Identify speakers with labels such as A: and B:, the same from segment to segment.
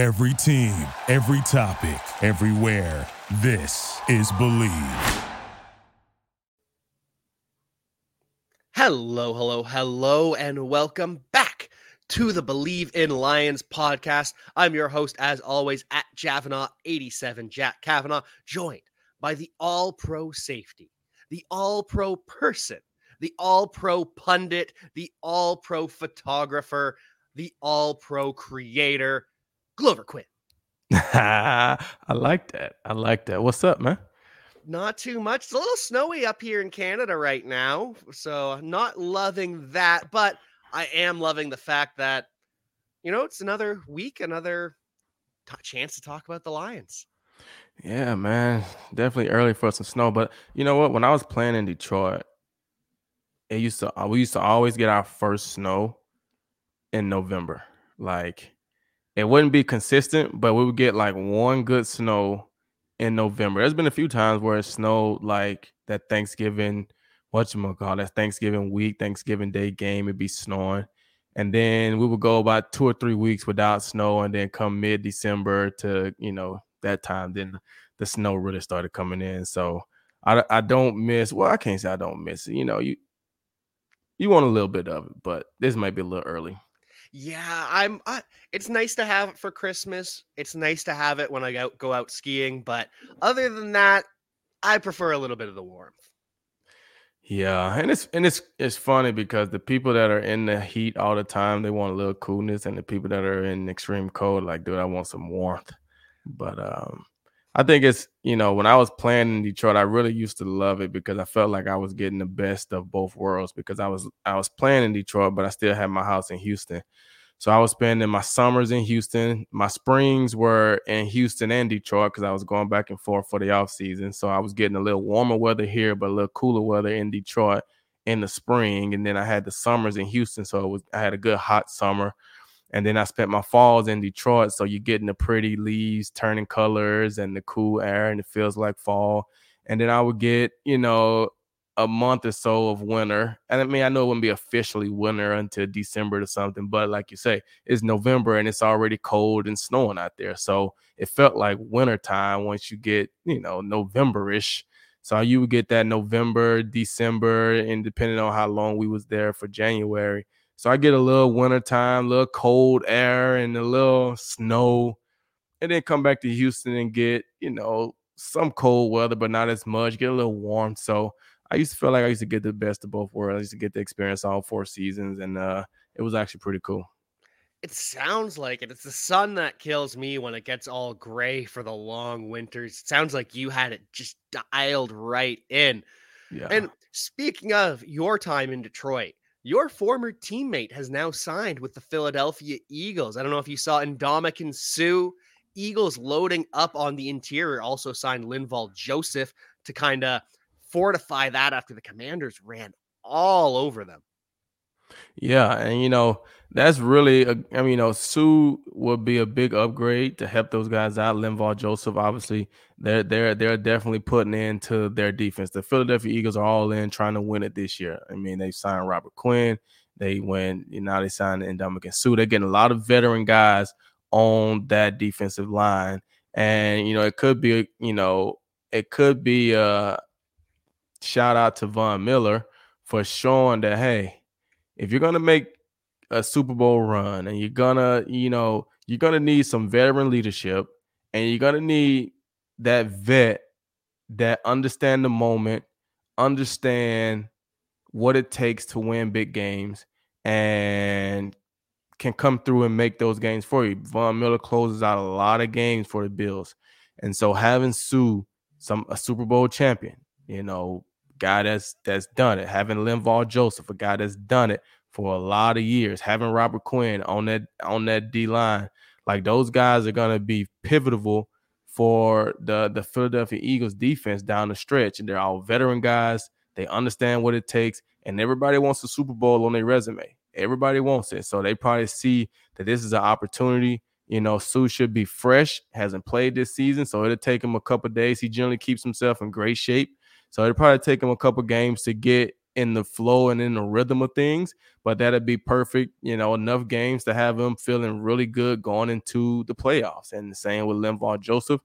A: Every team, every topic, everywhere. This is Believe.
B: Hello, hello, hello, and welcome back to the Believe in Lions podcast. I'm your host, as always, at Javanaugh87, Jack Kavanaugh, joined by the all pro safety, the all pro person, the all pro pundit, the all pro photographer, the all pro creator, Glover Quin.
C: I like that. I like that. What's up, man?
B: Not too much. It's a little snowy up here in Canada right now. So, not loving that, but I am loving the fact that, you know, it's another week, another t- chance to talk about the Lions.
C: Yeah, man. Definitely early for some snow. But you know what? When I was playing in Detroit, it used to we used to always get our first snow in November. Like it wouldn't be consistent, but we would get like one good snow in November. There's been a few times where it snowed like that Thanksgiving, what you call that Thanksgiving week, Thanksgiving Day game, it'd be snowing. And then we would go about two or three weeks without snow, and then come mid December to you know that time, then the snow really started coming in. So I I don't miss. Well, I can't say I don't miss it. You know, you you want a little bit of it, but this might be a little early.
B: Yeah, I'm. I, it's nice to have it for Christmas. It's nice to have it when I go, go out skiing. But other than that, I prefer a little bit of the warmth.
C: Yeah, and it's and it's it's funny because the people that are in the heat all the time, they want a little coolness, and the people that are in extreme cold, like, dude, I want some warmth. But um, I think it's you know when I was playing in Detroit, I really used to love it because I felt like I was getting the best of both worlds because I was I was playing in Detroit, but I still had my house in Houston. So I was spending my summers in Houston. My springs were in Houston and Detroit because I was going back and forth for the off season. So I was getting a little warmer weather here, but a little cooler weather in Detroit in the spring. And then I had the summers in Houston, so it was I had a good hot summer. And then I spent my falls in Detroit. So you're getting the pretty leaves turning colors and the cool air, and it feels like fall. And then I would get, you know, a month or so of winter. And I mean, I know it wouldn't be officially winter until December or something, but like you say, it's November and it's already cold and snowing out there. So it felt like winter time once you get, you know, November-ish. So you would get that November, December, and depending on how long we was there for January, so I get a little wintertime, a little cold air and a little snow, and then come back to Houston and get, you know, some cold weather, but not as much, get a little warm. So I used to feel like I used to get the best of both worlds. I used to get the experience all four seasons, and uh, it was actually pretty cool.
B: It sounds like it. It's the sun that kills me when it gets all gray for the long winters. It sounds like you had it just dialed right in. Yeah. And speaking of your time in Detroit, your former teammate has now signed with the Philadelphia Eagles. I don't know if you saw Ndamukong Suh. Eagles loading up on the interior also signed Linval Joseph to kind of fortify that after the Commanders ran all over them.
C: Yeah, and you know that's really, a, I mean, you know, Suh would be a big upgrade to help those guys out. Linval Joseph, obviously, they're they're they're definitely putting into their defense. The Philadelphia Eagles are all in trying to win it this year. I mean, they signed Robert Quinn, they went, you know, they signed Ndamukong Suh. They're getting a lot of veteran guys on that defensive line, and you know, it could be, you know, it could be a shout out to Von Miller for showing that hey if you're gonna make a Super Bowl run and you're gonna, you know, you're gonna need some veteran leadership and you're gonna need that vet that understand the moment, understand what it takes to win big games and can come through and make those games for you. Von Miller closes out a lot of games for the Bills. And so having Suh some a Super Bowl champion, you know, guy that's that's done it. Having Linval Joseph, a guy that's done it for a lot of years. Having Robert Quinn on that on that D line, like those guys are gonna be pivotal for the the Philadelphia Eagles defense down the stretch. And they're all veteran guys. They understand what it takes, and everybody wants a Super Bowl on their resume. Everybody wants it, so they probably see that this is an opportunity. You know, Suh should be fresh, hasn't played this season, so it'll take him a couple days. He generally keeps himself in great shape. So it'll probably take him a couple games to get in the flow and in the rhythm of things, but that'd be perfect, you know, enough games to have him feeling really good going into the playoffs. And the same with Linval Joseph,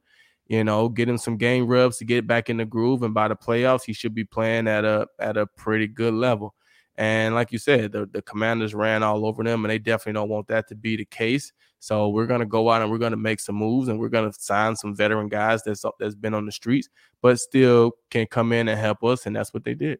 C: you know, get him some game rubs to get back in the groove. And by the playoffs, he should be playing at a at a pretty good level. And like you said, the, the commanders ran all over them, and they definitely don't want that to be the case. So we're gonna go out and we're gonna make some moves, and we're gonna sign some veteran guys that's that's been on the streets, but still can come in and help us, and that's what they did.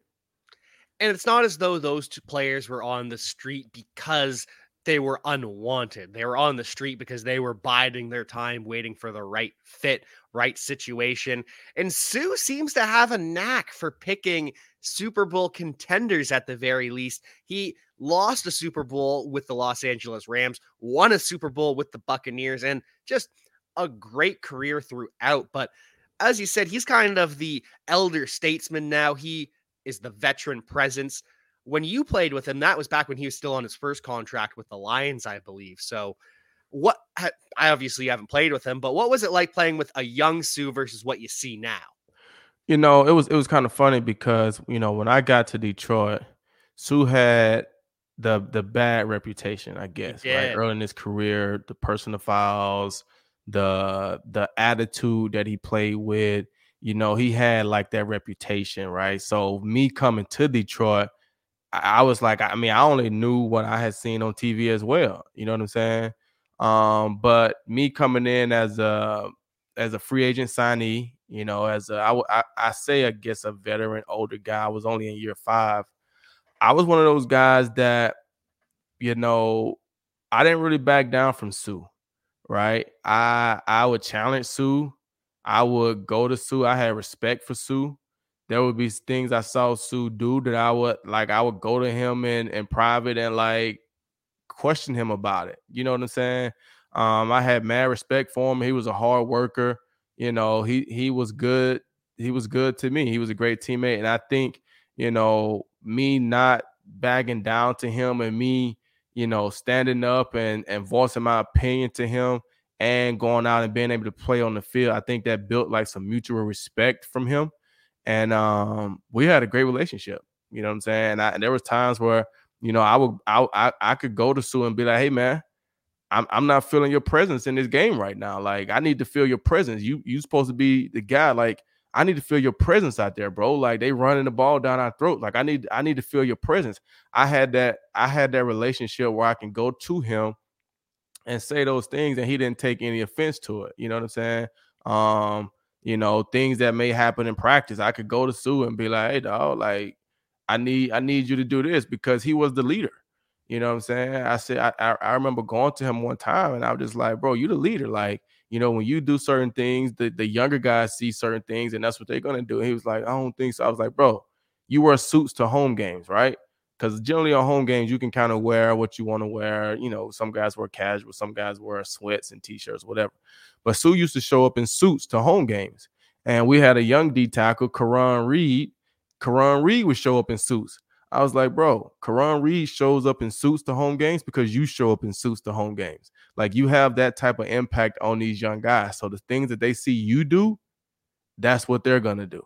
B: And it's not as though those two players were on the street because they were unwanted. They were on the street because they were biding their time, waiting for the right fit, right situation. And Suh seems to have a knack for picking Super Bowl contenders at the very least. He lost a Super Bowl with the Los Angeles Rams, won a Super Bowl with the Buccaneers, and just a great career throughout. But as you said, he's kind of the elder statesman now. He is the veteran presence. When you played with him, that was back when he was still on his first contract with the Lions, I believe. So, what I obviously haven't played with him, but what was it like playing with a young Suh versus what you see now?
C: You know, it was it was kind of funny because you know when I got to Detroit, Suh had the the bad reputation, I guess, right? Early in his career, the personal files, the the attitude that he played with, you know, he had like that reputation, right? So me coming to Detroit, I, I was like, I mean, I only knew what I had seen on TV as well. You know what I'm saying? Um, but me coming in as a as a free agent signee, you know, as a I, I, I say I guess a veteran older guy. I was only in year five. I was one of those guys that, you know, I didn't really back down from Suh, right? I I would challenge Suh. I would go to Suh. I had respect for Suh. There would be things I saw Suh do that I would like. I would go to him in in private and like question him about it. You know what I'm saying? Um, I had mad respect for him. He was a hard worker. You know, he he was good. He was good to me. He was a great teammate, and I think you know me not bagging down to him and me, you know, standing up and and voicing my opinion to him and going out and being able to play on the field. I think that built like some mutual respect from him. And um, we had a great relationship. You know what I'm saying? And, I, and there was times where, you know, I would I, I I could go to Suh and be like, hey man, I'm I'm not feeling your presence in this game right now. Like I need to feel your presence. You you supposed to be the guy. Like I need to feel your presence out there, bro. Like they running the ball down our throat. Like I need I need to feel your presence. I had that I had that relationship where I can go to him and say those things and he didn't take any offense to it. You know what I'm saying? Um, you know, things that may happen in practice. I could go to Suh and be like, hey dog, like I need I need you to do this because he was the leader. You know what I'm saying? I said I, I remember going to him one time and I was just like, bro, you the leader. Like, you know, when you do certain things, the, the younger guys see certain things and that's what they're gonna do. And he was like, I don't think so. I was like, bro, you wear suits to home games, right? because generally on home games you can kind of wear what you want to wear. You know, some guys wear casual, some guys wear sweats and t-shirts, whatever. But Suh used to show up in suits to home games, and we had a young D tackle, Caraun Reid. Caraun Reid would show up in suits. I was like, bro, Caraun Reid shows up in suits to home games because you show up in suits to home games. Like you have that type of impact on these young guys. So the things that they see you do, that's what they're gonna do.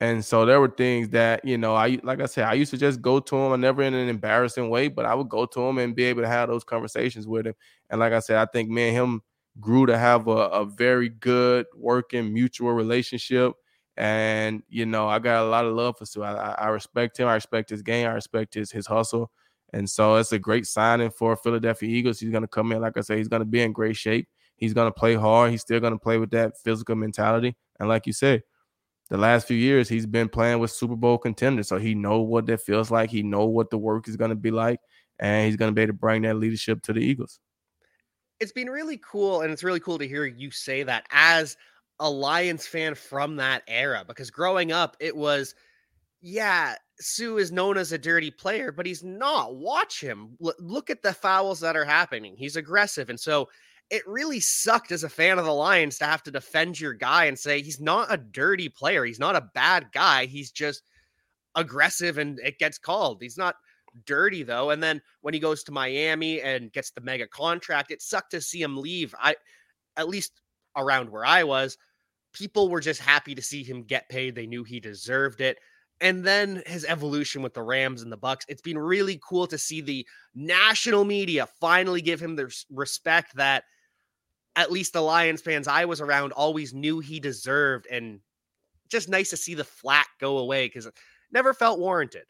C: And so there were things that, you know, I like I said, I used to just go to him, and never in an embarrassing way, but I would go to him and be able to have those conversations with him. And like I said, I think me and him grew to have a, a very good working mutual relationship. And you know, I got a lot of love for Suh. I, I respect him. I respect his game. I respect his his hustle. And so it's a great signing for Philadelphia Eagles. He's going to come in, like I said, he's going to be in great shape. He's going to play hard. He's still going to play with that physical mentality. And like you said, the last few years he's been playing with Super Bowl contenders, so he know what that feels like. He know what the work is going to be like, and he's going to be able to bring that leadership to the Eagles.
B: It's been really cool, and it's really cool to hear you say that as a Lions fan from that era, because growing up it was, yeah, Suh is known as a dirty player, but he's not. Watch him. L- look at the fouls that are happening. He's aggressive, and so it really sucked as a fan of the Lions to have to defend your guy and say he's not a dirty player. He's not a bad guy. He's just aggressive and it gets called. He's not dirty though. And then when he goes to Miami and gets the mega contract, it sucked to see him leave. I at least around where I was, people were just happy to see him get paid. They knew he deserved it. and then his evolution with the Rams and the Bucks. It's been really cool to see the national media finally give him the respect that at least the Lions fans I was around always knew he deserved and just nice to see the flack go away it never felt warranted.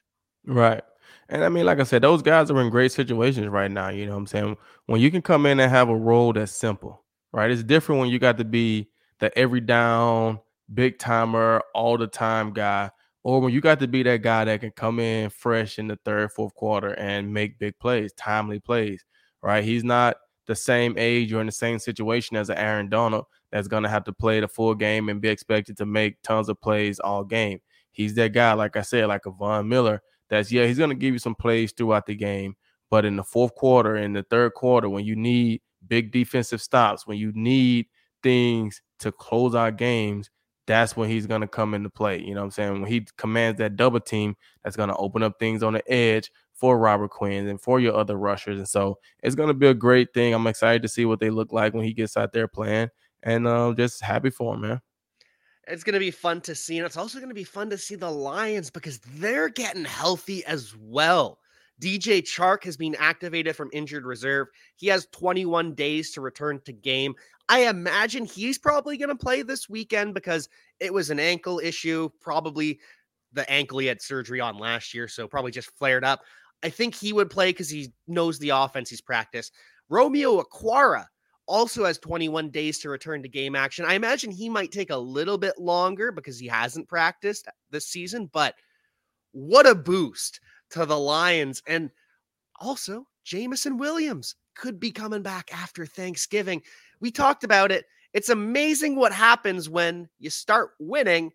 C: Right. And I mean, like I said, those guys are in great situations right now. You know what I'm saying? When you can come in and have a role that's simple, right? It's different when you got to be the every down, big timer, all the time guy, or when you got to be that guy that can come in fresh in the third, fourth quarter and make big plays, timely plays, right? He's not the same age or in the same situation as an Aaron Donald that's going to have to play the full game and be expected to make tons of plays all game. He's that guy, like I said, like a Von Miller that's yeah, he's going to give you some plays throughout the game, but in the fourth quarter, in the third quarter, when you need big defensive stops, when you need things to close out games, that's when he's going to come into play. You know what I'm saying? When he commands that double team, that's going to open up things on the edge for Robert Quinn and for your other rushers. And so it's going to be a great thing. I'm excited to see what they look like when he gets out there playing and uh, just happy for him, man.
B: It's going to be fun to see. And it's also going to be fun to see the Lions because they're getting healthy as well. DJ Chark has been activated from injured reserve. He has 21 days to return to game. I imagine he's probably going to play this weekend because it was an ankle issue, probably the ankle he had surgery on last year. So probably just flared up. I think he would play because he knows the offense he's practiced. Romeo Okwara also has 21 days to return to game action. I imagine he might take a little bit longer because he hasn't practiced this season, but what a boost to the Lions. And also, Jameson Williams could be coming back after Thanksgiving. We talked about it. It's amazing what happens when you start winning.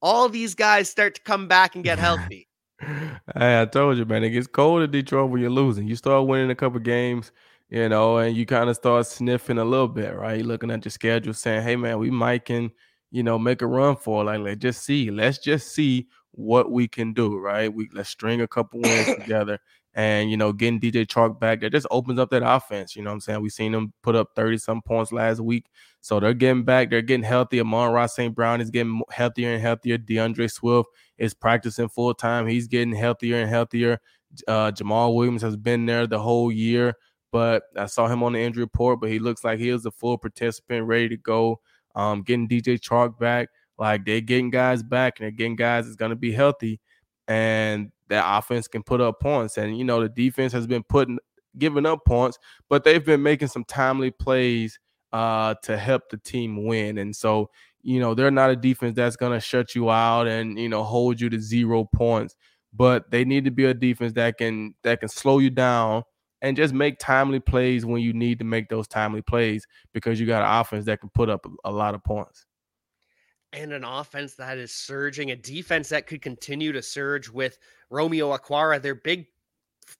B: All these guys start to come back and get healthy.
C: hey, I told you, man, it gets cold in Detroit when you're losing. You start winning a couple games you know, and you kind of start sniffing a little bit, right? looking at your schedule, saying, "Hey, man, we might can, you know, make a run for it. like let's just see, let's just see what we can do, right? We let's string a couple wins together." And you know, getting DJ Chark back, that just opens up that offense. You know what I'm saying? We've seen them put up 30 some points last week. So they're getting back, they're getting healthy. Amon-Ra St. Brown is getting healthier and healthier. D'Andre Swift is practicing full time. He's getting healthier and healthier. Uh, Jamaal Williams has been there the whole year but I saw him on the injury report, but he looks like he is a full participant, ready to go. Um, getting DJ Chark back, like they're getting guys back and they're getting guys that's going to be healthy, and that offense can put up points. And you know the defense has been putting giving up points, but they've been making some timely plays uh, to help the team win. And so you know they're not a defense that's going to shut you out and you know hold you to zero points, but they need to be a defense that can that can slow you down and just make timely plays when you need to make those timely plays because you got an offense that can put up a, lot of points.
B: And an offense that is surging, a defense that could continue to surge with Romeo Okwara, their big,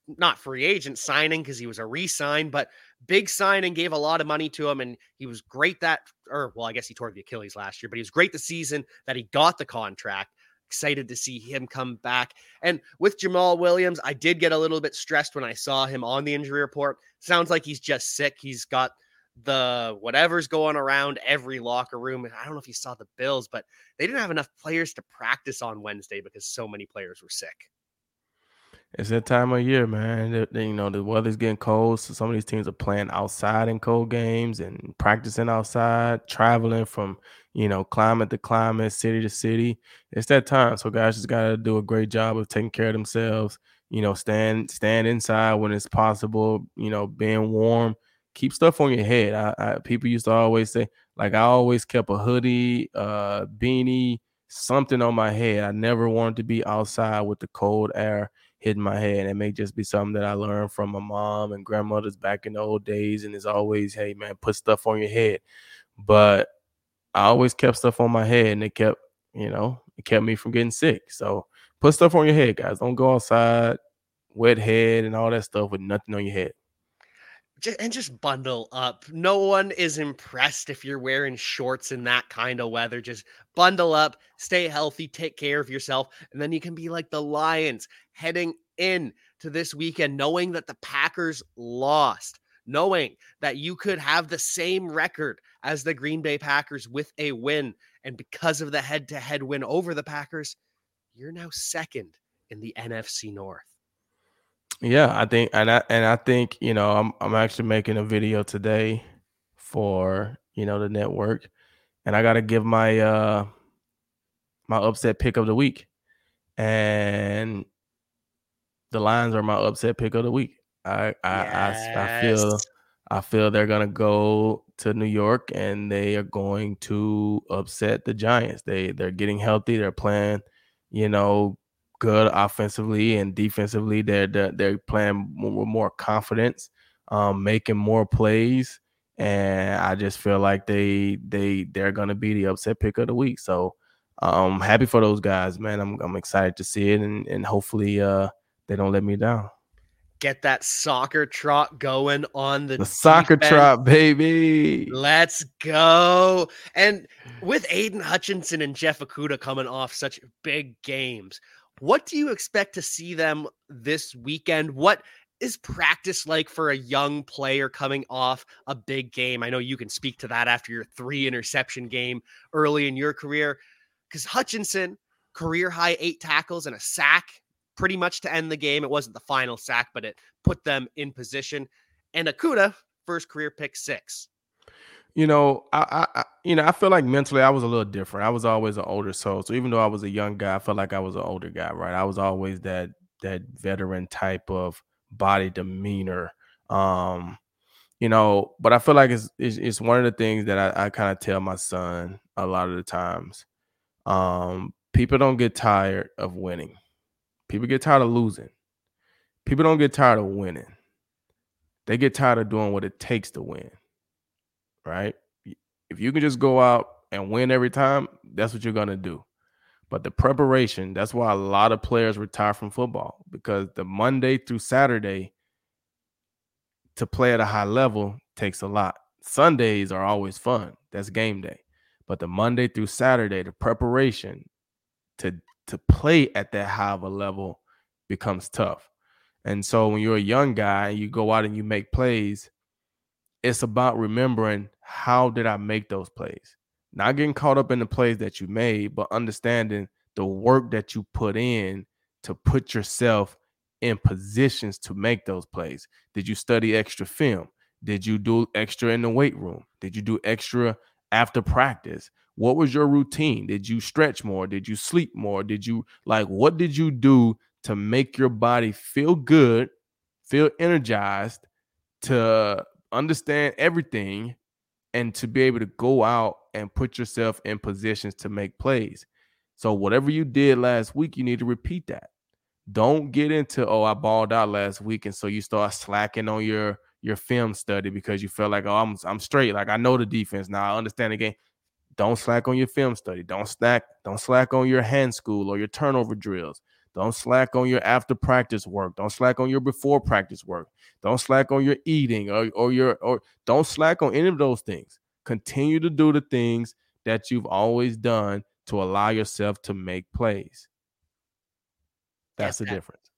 B: not free agent signing because he was a re sign, but big signing, gave a lot of money to him. And he was great that, or well, I guess he tore the Achilles last year, but he was great the season that he got the contract excited to see him come back. And with Jamaal Williams, I did get a little bit stressed when I saw him on the injury report. Sounds like he's just sick. He's got the whatever's going around every locker room. I don't know if you saw the Bills, but they didn't have enough players to practice on Wednesday because so many players were sick.
C: It's that time of year, man. you know, the weather's getting cold, so some of these teams are playing outside in cold games and practicing outside, traveling from you know climate to climate, city to city. It's that time, so guys just got to do a great job of taking care of themselves. You know, stand stand inside when it's possible. You know, being warm. Keep stuff on your head. I, I people used to always say, like I always kept a hoodie, uh, beanie, something on my head. I never wanted to be outside with the cold air hitting my head. It may just be something that I learned from my mom and grandmothers back in the old days. And it's always, hey man, put stuff on your head. But I always kept stuff on my head and it kept, you know, it kept me from getting sick. So put stuff on your head, guys. Don't go outside, wet head and all that stuff with nothing on your head
B: and just bundle up. No one is impressed if you're wearing shorts in that kind of weather. Just bundle up, stay healthy, take care of yourself, and then you can be like the Lions heading in to this weekend knowing that the Packers lost, knowing that you could have the same record as the Green Bay Packers with a win. And because of the head to head win over the Packers, you're now second in the NFC North.
C: Yeah, I think, and I and I think you know, I'm I'm actually making a video today for you know the network, and I got to give my uh my upset pick of the week, and the Lions are my upset pick of the week. I I yes. I, I feel I feel they're gonna go to New York and they are going to upset the Giants. They they're getting healthy. They're playing, you know, good offensively and defensively. They're they're, they're playing with more confidence, um, making more plays, and I just feel like they they they're gonna be the upset pick of the week. So I'm um, happy for those guys, man. I'm I'm excited to see it, and and hopefully uh they don't let me down.
B: Get that soccer trot going on the,
C: the soccer trot, baby.
B: Let's go. And with Aidan Hutchinson and Jeff Okudah coming off such big games, what do you expect to see them this weekend? What is practice like for a young player coming off a big game? I know you can speak to that after your three interception game early in your career. Because Hutchinson, career high eight tackles and a sack pretty much to end the game. It wasn't the final sack, but it put them in position. And Okudah, first career pick six
C: you know, I, I, you know, I feel like mentally I was a little different. I was always an older soul. So even though I was a young guy, I felt like I was an older guy, right? I was always that that veteran type of body demeanor. Um, you know, but I feel like it's it's, it's one of the things that I, I kind of tell my son a lot of the times. Um, people don't get tired of winning. People get tired of losing. People don't get tired of winning. They get tired of doing what it takes to win right? If you can just go out and win every time, that's what you're going to do. But the preparation, that's why a lot of players retire from football because the Monday through Saturday to play at a high level takes a lot. Sundays are always fun. That's game day. But the Monday through Saturday, the preparation to to play at that high of a level becomes tough. And so when you're a young guy and you go out and you make plays, it's about remembering how did I make those plays? Not getting caught up in the plays that you made, but understanding the work that you put in to put yourself in positions to make those plays. Did you study extra film? Did you do extra in the weight room? Did you do extra after practice? What was your routine? Did you stretch more? Did you sleep more? Did you like what did you do to make your body feel good, feel energized to understand everything and to be able to go out and put yourself in positions to make plays. So whatever you did last week, you need to repeat that. Don't get into oh I balled out last week and so you start slacking on your your film study because you felt like oh I'm I'm straight like I know the defense now I understand the game. Don't slack on your film study. Don't slack don't slack on your hand school or your turnover drills. Don't slack on your after practice work. Don't slack on your before practice work. Don't slack on your eating or, or your or don't slack on any of those things. Continue to do the things that you've always done to allow yourself to make plays. That's the difference.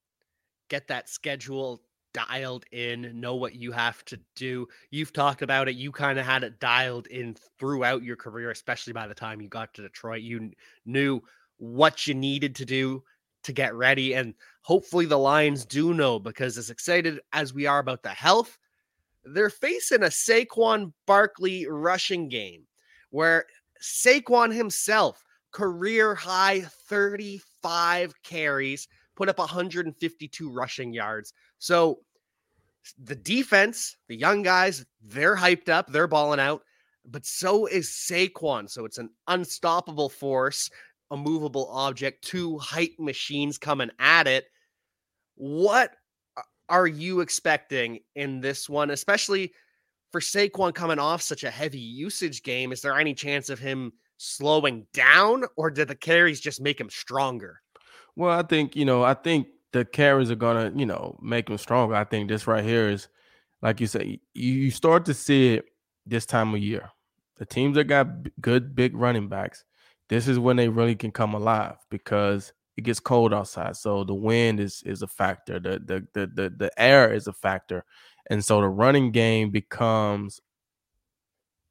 B: Get that schedule dialed in, know what you have to do. You've talked about it. You kind of had it dialed in throughout your career, especially by the time you got to Detroit. You knew what you needed to do to get ready. And hopefully the Lions do know because as excited as we are about the health, they're facing a Saquon Barkley rushing game where Saquon himself, career high 35 carries, put up 152 rushing yards. So the defense, the young guys, they're hyped up, they're balling out, but so is Saquon. So it's an unstoppable force a movable object, two hype machines coming at it. What are you expecting in this one, especially for Saquon coming off such a heavy usage game? Is there any chance of him slowing down, or did the carries just make him stronger?
C: Well, I think you know, I think the carries are gonna, you know, make them stronger. I think this right here is, like you say, you start to see it this time of year. The teams that got good big running backs, this is when they really can come alive because it gets cold outside. So the wind is is a factor. The the the the, the air is a factor. And so the running game becomes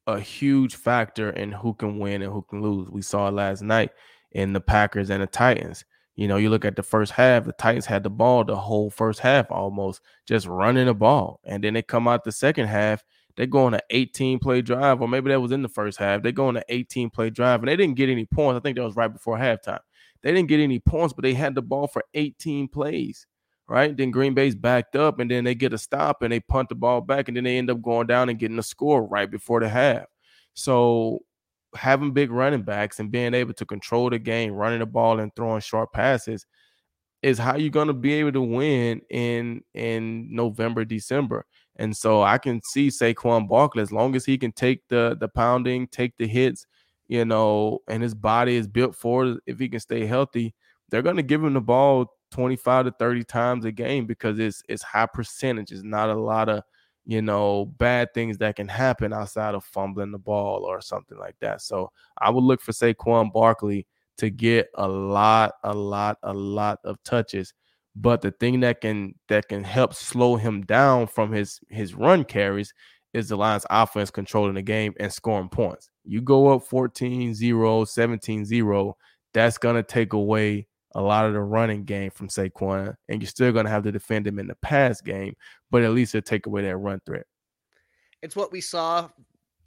C: a huge factor in who can win and who can lose. We saw it last night in the Packers and the Titans. You know, you look at the first half, the Titans had the ball the whole first half almost, just running the ball. And then they come out the second half, they go on an 18 play drive, or maybe that was in the first half. They go on an 18 play drive and they didn't get any points. I think that was right before halftime. They didn't get any points, but they had the ball for 18 plays, right? Then Green Bay's backed up and then they get a stop and they punt the ball back and then they end up going down and getting a score right before the half. So having big running backs and being able to control the game, running the ball and throwing short passes is how you're going to be able to win in in November, December. And so I can see Saquon Barkley as long as he can take the the pounding, take the hits, you know, and his body is built for it. If he can stay healthy, they're going to give him the ball 25 to 30 times a game because it's it's high percentage. It's not a lot of you know, bad things that can happen outside of fumbling the ball or something like that. So I would look for Saquon Barkley to get a lot, a lot, a lot of touches. But the thing that can that can help slow him down from his his run carries is the Lions offense controlling the game and scoring points. You go up 14-0, 17-0, that's going to take away a lot of the running game from Saquon, and you're still going to have to defend him in the pass game, but at least it'll take away that run threat.
B: It's what we saw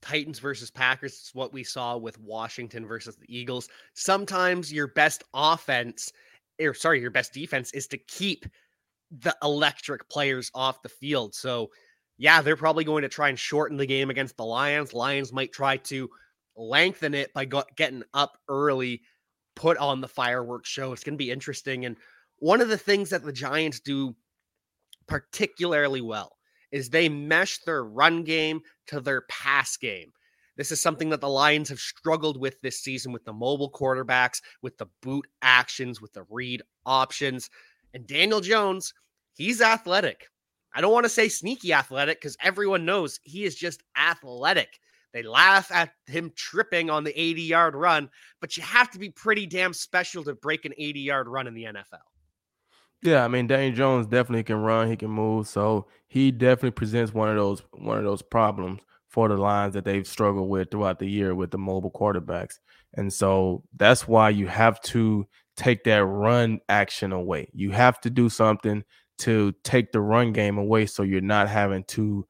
B: Titans versus Packers. It's what we saw with Washington versus the Eagles. Sometimes your best offense, or sorry, your best defense is to keep the electric players off the field. So, yeah, they're probably going to try and shorten the game against the Lions. Lions might try to lengthen it by getting up early put on the fireworks show. It's going to be interesting. And one of the things that the Giants do particularly well is they mesh their run game to their pass game. This is something that the Lions have struggled with this season with the mobile quarterbacks, with the boot actions, with the read options. And Daniel Jones, he's athletic. I don't want to say sneaky athletic because everyone knows he is just athletic. They laugh at him tripping on the 80 yard run, but you have to be pretty damn special to break an 80 yard run in the NFL.
C: Yeah, I mean Daniel Jones definitely can run, he can move, so he definitely presents one of those one of those problems for the lines that they've struggled with throughout the year with the mobile quarterbacks. And so that's why you have to take that run action away. You have to do something to take the run game away so you're not having to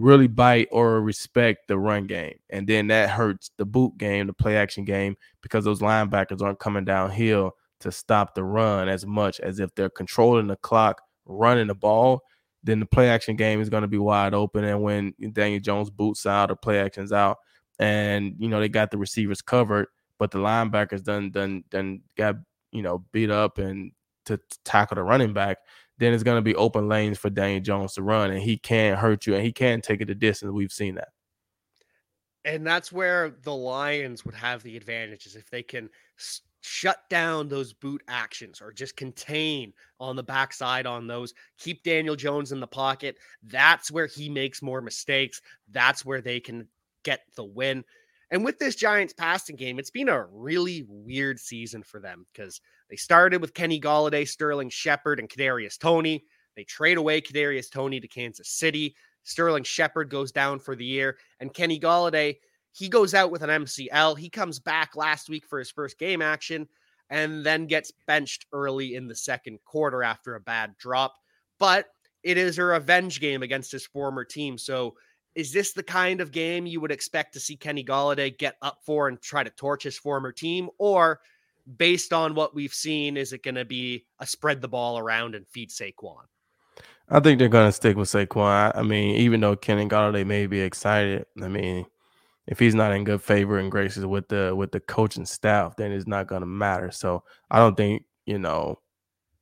C: really bite or respect the run game. And then that hurts the boot game, the play action game, because those linebackers aren't coming downhill to stop the run as much as if they're controlling the clock, running the ball. Then the play action game is going to be wide open. And when Daniel Jones boots out or play actions out, and you know they got the receivers covered, but the linebackers done done done got you know beat up and to tackle the running back, then it's going to be open lanes for Daniel Jones to run, and he can't hurt you, and he can't take it the distance. We've seen that.
B: And that's where the Lions would have the advantages if they can shut down those boot actions or just contain on the backside on those, keep Daniel Jones in the pocket. That's where he makes more mistakes. That's where they can get the win. And with this Giants passing game, it's been a really weird season for them because they started with Kenny Golladay, Sterling Shepard, and Kadarius Toney. They trade away Kadarius Toney to Kansas City. Sterling Shepard goes down for the year, and Kenny Golladay he goes out with an MCL. He comes back last week for his first game action, and then gets benched early in the second quarter after a bad drop. But it is a revenge game against his former team, so is this the kind of game you would expect to see Kenny Golladay get up for and try to torch his former team? Or based on what we've seen, is it going to be a spread the ball around and feed Saquon?
C: I think they're going to stick with Saquon. I mean, even though Kenny Golladay may be excited, I mean, if he's not in good favor and graces with the with the coaching staff, then it's not going to matter. So I don't think you know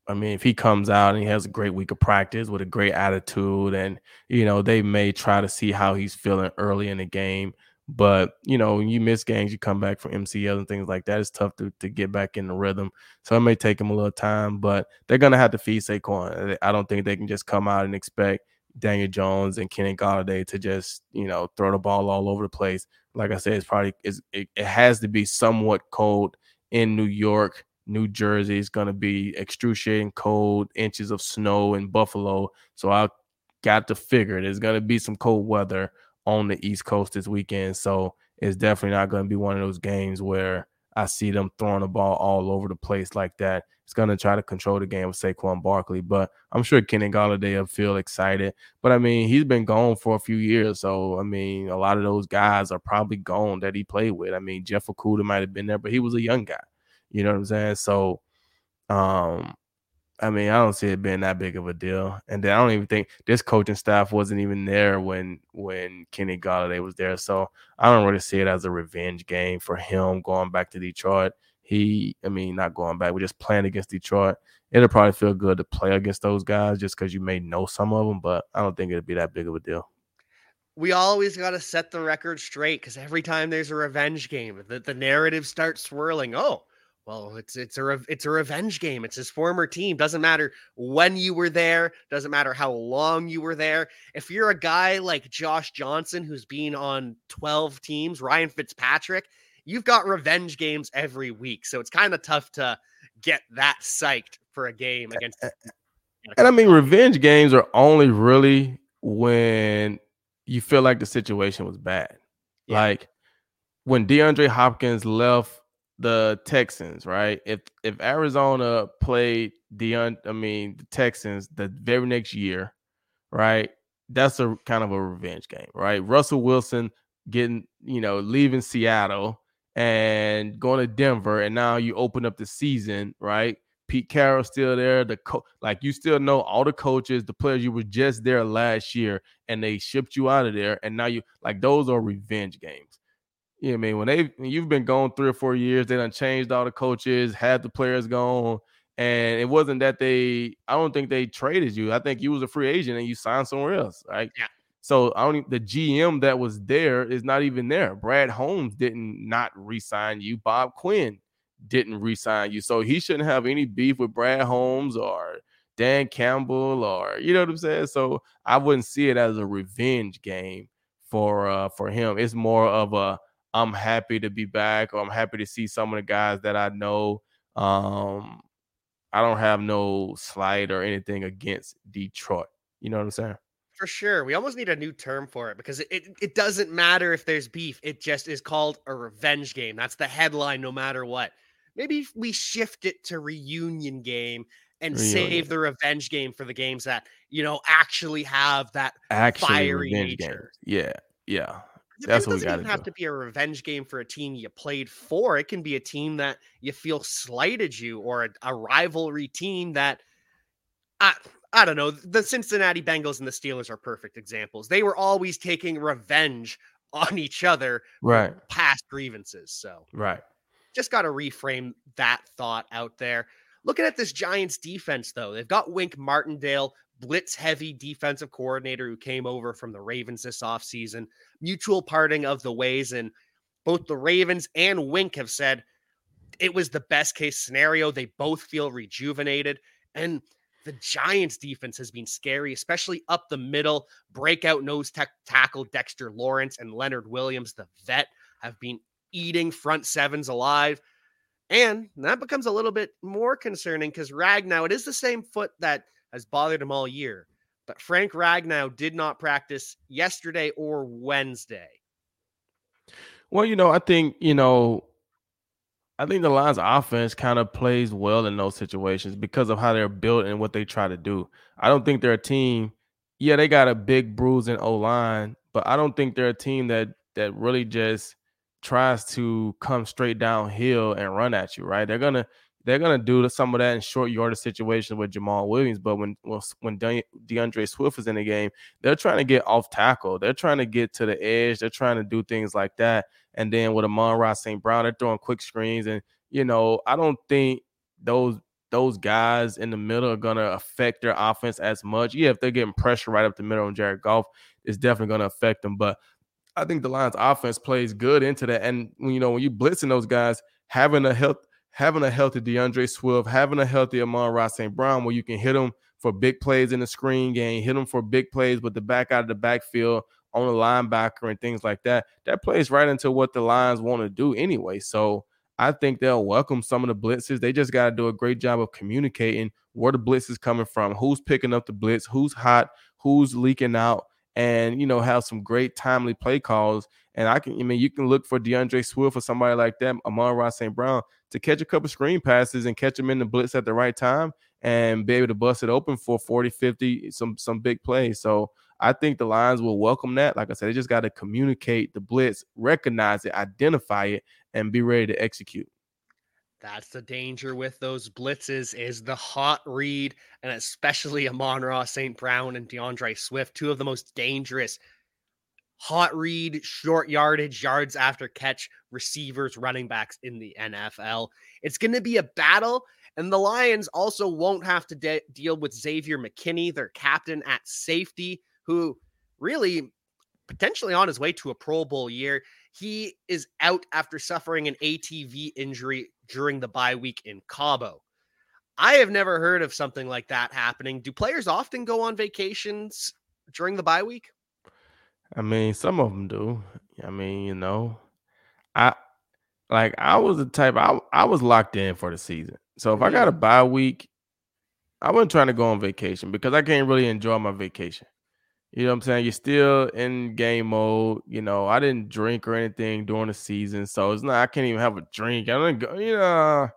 C: I mean, if he comes out and he has a great week of practice with a great attitude, and you know, they may try to see how he's feeling early in the game. But you know, when you miss games, you come back from MCL and things like that. It's tough to, to get back in the rhythm. So it may take them a little time, but they're gonna have to feed Saquon. I don't think they can just come out and expect Daniel Jones and Kenny Golladay to just you know throw the ball all over the place. Like I said, it's probably it's, it, it has to be somewhat cold in New York New Jersey is going to be excruciating cold, inches of snow in Buffalo. So I got to figure it is going to be some cold weather on the East Coast this weekend. So it's definitely not going to be one of those games where I see them throwing the ball all over the place like that. It's going to try to control the game with Saquon Barkley, but I'm sure Kenny Golladay will feel excited. But I mean, he's been gone for a few years, so I mean, a lot of those guys are probably gone that he played with. I mean, Jeff Okudah might have been there, but he was a young guy. You know what I'm saying? So, um, I mean, I don't see it being that big of a deal. And then I don't even think this coaching staff wasn't even there when when Kenny Golladay was there. So I don't really see it as a revenge game for him going back to Detroit. He, I mean, not going back, we're just playing against Detroit. It'll probably feel good to play against those guys just because you may know some of them, but I don't think it'd be that big of a deal.
B: We always got to set the record straight because every time there's a revenge game, the, the narrative starts swirling. Oh, well, it's it's a it's a revenge game. It's his former team. Doesn't matter when you were there. Doesn't matter how long you were there. If you're a guy like Josh Johnson who's been on 12 teams, Ryan Fitzpatrick, you've got revenge games every week. So it's kind of tough to get that psyched for a game against.
C: And I mean, revenge games are only really when you feel like the situation was bad. Yeah. Like when DeAndre Hopkins left the Texans, right? If if Arizona played the I mean the Texans the very next year, right? That's a kind of a revenge game, right? Russell Wilson getting, you know, leaving Seattle and going to Denver, and now you open up the season, right? Pete Carroll still there. The co- like you still know all the coaches, the players you were just there last year, and they shipped you out of there, and now you like those are revenge games. Yeah, I mean, when they you've been gone three or four years, they done changed all the coaches, had the players gone, and it wasn't that they. I don't think they traded you. I think you was a free agent and you signed somewhere else, right?
B: Yeah.
C: So I don't. The GM that was there is not even there. Brad Holmes didn't not re-sign you. Bob Quinn didn't re-sign you, so he shouldn't have any beef with Brad Holmes or Dan Campbell or you know what I'm saying. So I wouldn't see it as a revenge game for uh for him. It's more of a I'm happy to be back, or I'm happy to see some of the guys that I know. Um, I don't have no slight or anything against Detroit. You know what I'm saying?
B: For sure. We almost need a new term for it because it, it doesn't matter if there's beef. It just is called a revenge game. That's the headline no matter what. Maybe we shift it to reunion game and reunion. save the revenge game for the games that, you know, actually have that actually fiery nature.
C: Yeah. Yeah. That's
B: it
C: what we
B: got to have to be a revenge game for a team you played for. It can be a team that you feel slighted you, or a, a rivalry team that I I don't know. The Cincinnati Bengals and the Steelers are perfect examples. They were always taking revenge on each other,
C: right?
B: Past grievances. So
C: right,
B: just got to reframe that thought out there. Looking at this Giants defense, though, they've got Wink Martindale, blitz heavy defensive coordinator who came over from the Ravens this offseason, mutual parting of the ways. And both the Ravens and Wink have said it was the best case scenario. They both feel rejuvenated. And the Giants defense has been scary, especially up the middle. Breakout nose tech tackle Dexter Lawrence and Leonard Williams, the vet, have been eating front sevens alive. And that becomes a little bit more concerning because Ragnow, it is the same foot that has bothered him all year. But Frank Ragnow did not practice yesterday or Wednesday.
C: Well, you know, I think, you know, I think the Lions offense kind of plays well in those situations because of how they're built and what they try to do. I don't think they're a team. Yeah, they got a big bruise in O line, but I don't think they're a team that that really just tries to come straight downhill and run at you, right? They're gonna they're gonna do some of that in short yardage situations with Jamaal Williams. But when when De- D'Andre Swift is in the game, they're trying to get off tackle. They're trying to get to the edge. They're trying to do things like that. And then with Amon-Ra St. Brown, they're throwing quick screens. And you know, I don't think those those guys in the middle are gonna affect their offense as much. Yeah, if they're getting pressure right up the middle on Jared Goff, it's definitely gonna affect them. But I think the Lions offense plays good into that. And you know, when you blitzing those guys, having a health having a healthy D'Andre Swift, having a healthy Amon-Ra St. Brown, where you can hit them for big plays in the screen game, hit them for big plays with the back out of the backfield on the linebacker and things like that. That plays right into what the Lions want to do anyway. So I think they'll welcome some of the blitzes. They just got to do a great job of communicating where the blitz is coming from, who's picking up the blitz, who's hot, who's leaking out, and you know have some great timely play calls And I can, I mean, you can look for D'Andre Swift or somebody like that, Amon-Ra St. Brown, to catch a couple screen passes and catch them in the blitz at the right time and be able to bust it open for 40, 50, some some big plays. So I think the Lions will welcome that. Like I said, they just got to communicate the blitz, recognize it, identify it, and be ready to execute.
B: That's the danger with those blitzes is the hot read, and especially Amon-Ra St. Brown and D'Andre Swift, two of the most dangerous hot read, short yardage, yards after catch receivers, running backs in the NFL. It's going to be a battle, and the Lions also won't have to de- deal with Xavier McKinney, their captain at safety, who really potentially on his way to a Pro Bowl year. He is out after suffering an ATV injury during the bye week in Cabo. I have never heard of something like that happening. Do players often go on vacations during the bye week?
C: I mean, some of them do. I mean, you know, I like I was the type I I was locked in for the season. So if I got a mm-hmm. bye week, I wasn't trying to go on vacation because I can't really enjoy my vacation. You know what I'm saying? You're still in game mode. You know, I didn't drink or anything during the season, so it's not. I can't even have a drink. I don't go. You know,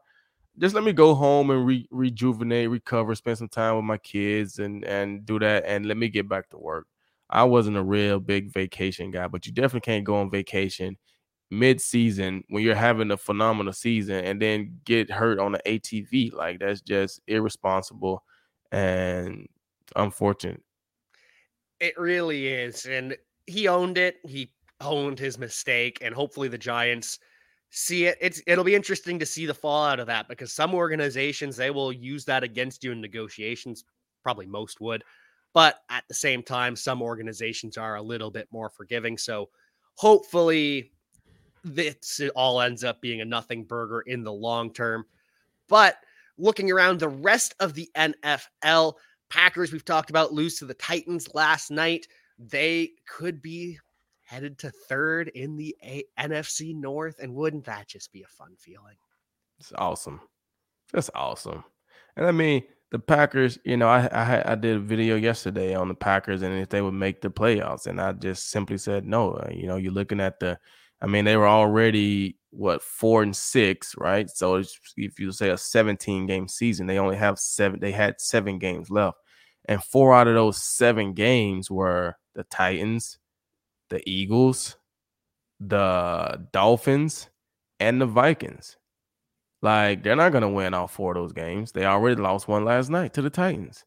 C: just let me go home and re- rejuvenate, recover, spend some time with my kids, and and do that, and let me get back to work. I wasn't a real big vacation guy, but you definitely can't go on vacation mid-season when you're having a phenomenal season and then get hurt on the ATV. Like that's just irresponsible and unfortunate.
B: It really is. And he owned it. He owned his mistake. And hopefully the Giants see it. It's it'll be interesting to see the fallout of that because some organizations they will use that against you in negotiations. Probably most would. But at the same time, some organizations are a little bit more forgiving. So hopefully this all ends up being a nothing burger in the long term. But looking around the rest of the NFL, Packers, we've talked about lose to the Titans last night. They could be headed to third in the a- NFC North. And wouldn't that just be a fun feeling?
C: It's awesome. That's awesome. And I mean, the Packers, you know, I, I I did a video yesterday on the Packers and if they would make the playoffs, and I just simply said no. Uh, you know, you're looking at the, I mean, they were already what four and six, right? So if you say a 17 game season, they only have seven. They had seven games left. And four out of those seven games were the Titans, the Eagles, the Dolphins, and the Vikings. Like they're not gonna win all four of those games. They already lost one last night to the Titans.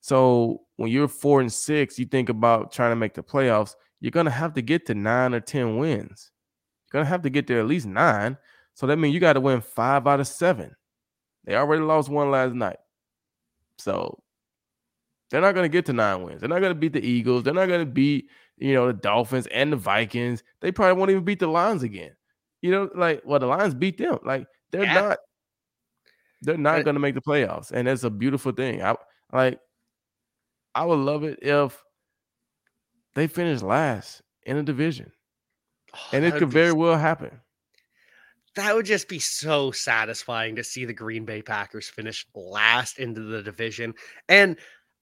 C: So when you're four and six, you think about trying to make the playoffs, you're gonna have to get to nine or ten wins. You're gonna have to get there at least nine. So that means you got to win five out of seven. They already lost one last night. So they're not going to get to nine wins. They're not going to beat the Eagles. They're not going to beat, you know, the Dolphins and the Vikings. They probably won't even beat the Lions again. You know, like, well, the Lions beat them. Like, they're yeah. not, they're not going to make the playoffs. And it's a beautiful thing. I like, I would love it if they finish last in a division. Oh, and it could very well happen.
B: That would just be so satisfying to see the Green Bay Packers finish last into the division. And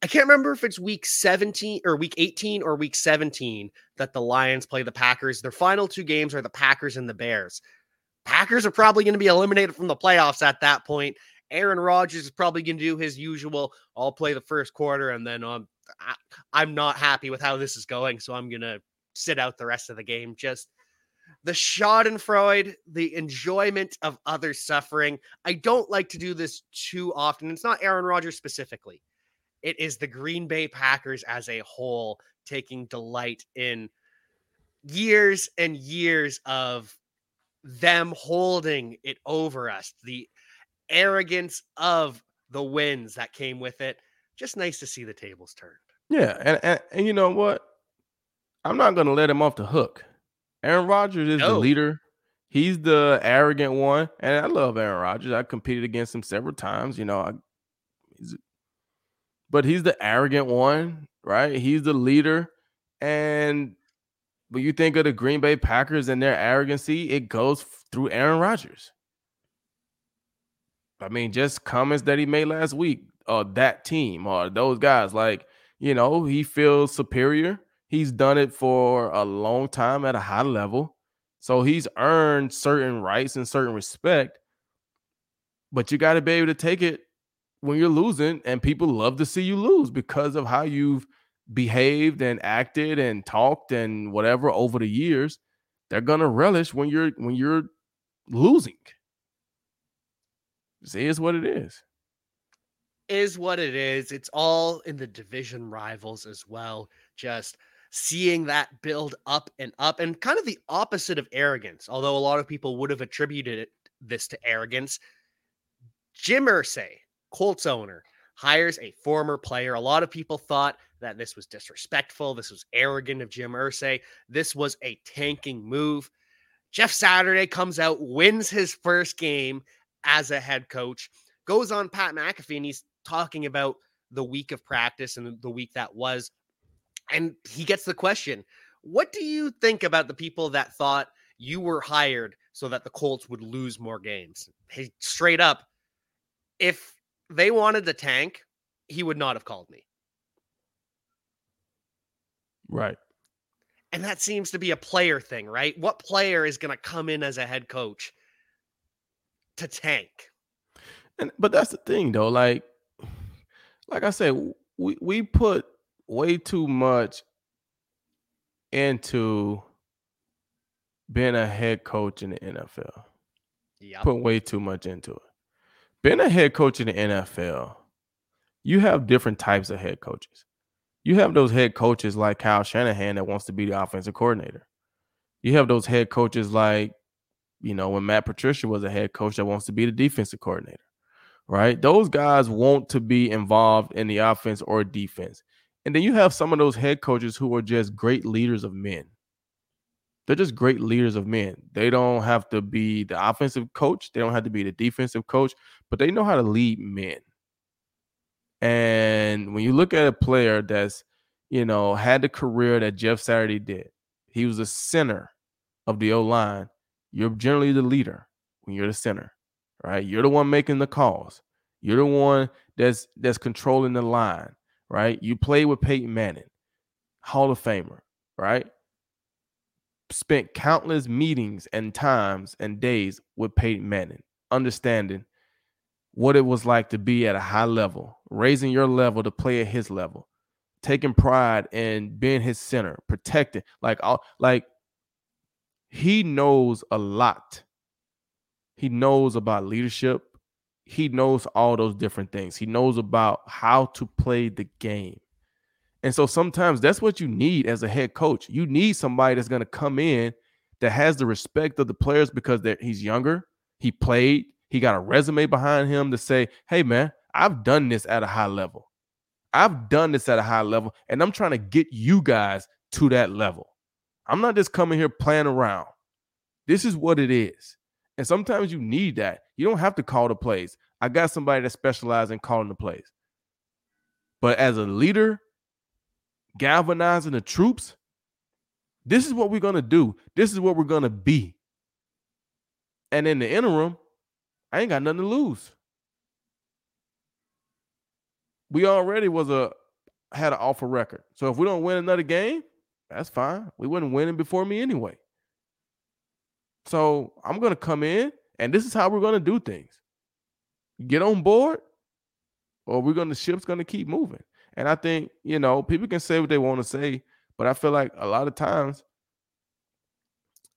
B: I can't remember if it's week 17 or week 18 or week 17 that the Lions play the Packers. Their final two games are the Packers and the Bears. Packers are probably going to be eliminated from the playoffs at that point. Aaron Rodgers is probably going to do his usual. I'll play the first quarter and then um, I, am not happy with how this is going, so I'm going to sit out the rest of the game. Just the Schadenfreude, the enjoyment of others suffering. I don't like to do this too often. It's not Aaron Rodgers specifically. It is the Green Bay Packers as a whole taking delight in years and years of them holding it over us, the arrogance of the wins that came with it. Just nice to see the tables turned.
C: Yeah, and and, and you know what? I'm not going to let him off the hook. Aaron Rodgers is no. the leader. He's the arrogant one, and I love Aaron Rodgers. I competed against him several times. You know, I, he's but he's the arrogant one, right? He's the leader. And when you think of the Green Bay Packers and their arrogancy, it goes through Aaron Rodgers. I mean, just comments that he made last week, or that team, or those guys, like, you know, he feels superior. He's done it for a long time at a high level. So he's earned certain rights and certain respect. But you got to be able to take it when you're losing, and people love to see you lose because of how you've behaved and acted and talked and whatever over the years. They're gonna relish when you're when you're losing. See, is what it is.
B: Is what it is. It's all in the division rivals as well. Just seeing that build up and up, and kind of the opposite of arrogance. Although a lot of people would have attributed it, this to arrogance. Jim Irsay, Colts owner, hires a former player. A lot of people thought that this was disrespectful. This was arrogant of Jim Irsay. This was a tanking move. Jeff Saturday comes out, wins his first game as a head coach, goes on Pat McAfee, and he's talking about the week of practice and the week that was. And he gets the question What do you think about the people that thought you were hired so that the Colts would lose more games? Hey, straight up, if they wanted the tank, he would not have called me.
C: Right.
B: And that seems to be a player thing, right? What player is going to come in as a head coach to tank?
C: And but that's the thing though, like like I said, we we put way too much into being a head coach in the NFL.
B: Yeah.
C: Put way too much into it. Being a head coach in the NFL, you have different types of head coaches. You have those head coaches like Kyle Shanahan that wants to be the offensive coordinator. You have those head coaches like, you know, when Matt Patricia was a head coach that wants to be the defensive coordinator, right? Those guys want to be involved in the offense or defense. And then you have some of those head coaches who are just great leaders of men. They're just great leaders of men. They don't have to be the offensive coach, they don't have to be the defensive coach, but they know how to lead men. And when you look at a player that's, you know, had the career that Jeff Saturday did, he was the center of the O line. You're generally the leader when you're the center, right? You're the one making the calls. You're the one that's that's controlling the line, right? You play with Peyton Manning, Hall of Famer, right? Spent countless meetings and times and days with Peyton Manning, understanding what it was like to be at a high level, raising your level to play at his level, taking pride in being his center, protecting, like all like he knows a lot. He knows about leadership. He knows all those different things. He knows about how to play the game. And so sometimes that's what you need as a head coach. You need somebody that's going to come in that has the respect of the players because he's younger. He played, he got a resume behind him to say, hey, man, I've done this at a high level. I've done this at a high level, and I'm trying to get you guys to that level. I'm not just coming here playing around. This is what it is. And sometimes you need that. You don't have to call the plays. I got somebody that specializes in calling the plays. But as a leader, galvanizing the troops, this is what we're going to do. This is what we're going to be. And in the interim, I ain't got nothing to lose. We already was a had an awful record. So if we don't win another game, that's fine. We wouldn't winning before me anyway. So I'm gonna come in, and this is how we're gonna do things. Get on board, or we're gonna the ship's gonna keep moving. And I think you know people can say what they want to say, but I feel like a lot of times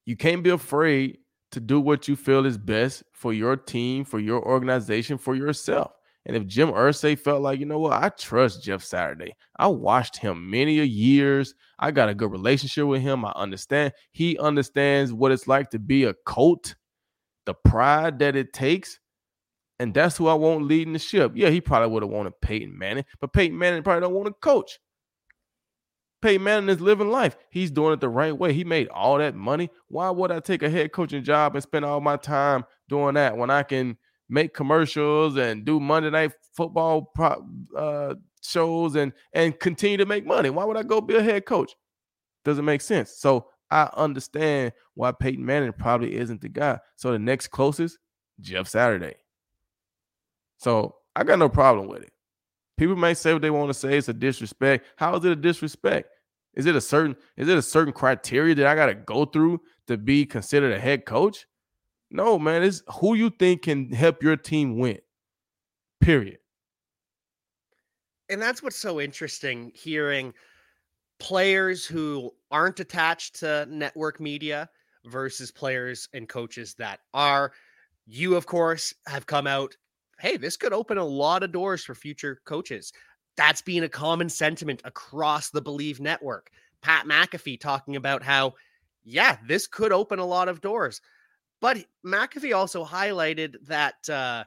C: you can't be afraid to do what you feel is best for your team, for your organization, for yourself. And if Jim Irsay felt like, you know what, I trust Jeff Saturday. I watched him many a years. I got a good relationship with him. I understand. He understands what it's like to be a coach, the pride that it takes. And that's who I want leading the ship. Yeah, he probably would have wanted Peyton Manning, but Peyton Manning probably don't want to coach. Peyton Manning is living life. He's doing it the right way. He made all that money. Why would I take a head coaching job and spend all my time doing that when I can make commercials and do Monday night football uh, shows and and continue to make money? Why would I go be a head coach? Doesn't make sense. So I understand why Peyton Manning probably isn't the guy. So the next closest, Jeff Saturday. So I got no problem with it. People may say what they want to say. It's a disrespect. How is it a disrespect? Is it a certain is it a certain criteria that I got to go through to be considered a head coach? No, man, it's who you think can help your team win. Period.
B: And that's what's so interesting hearing players who aren't attached to network media versus players and coaches that are. You, of course, have come out. Hey, this could open a lot of doors for future coaches. That's been a common sentiment across the Believe network. Pat McAfee talking about how, yeah, this could open a lot of doors. But McAfee also highlighted that uh,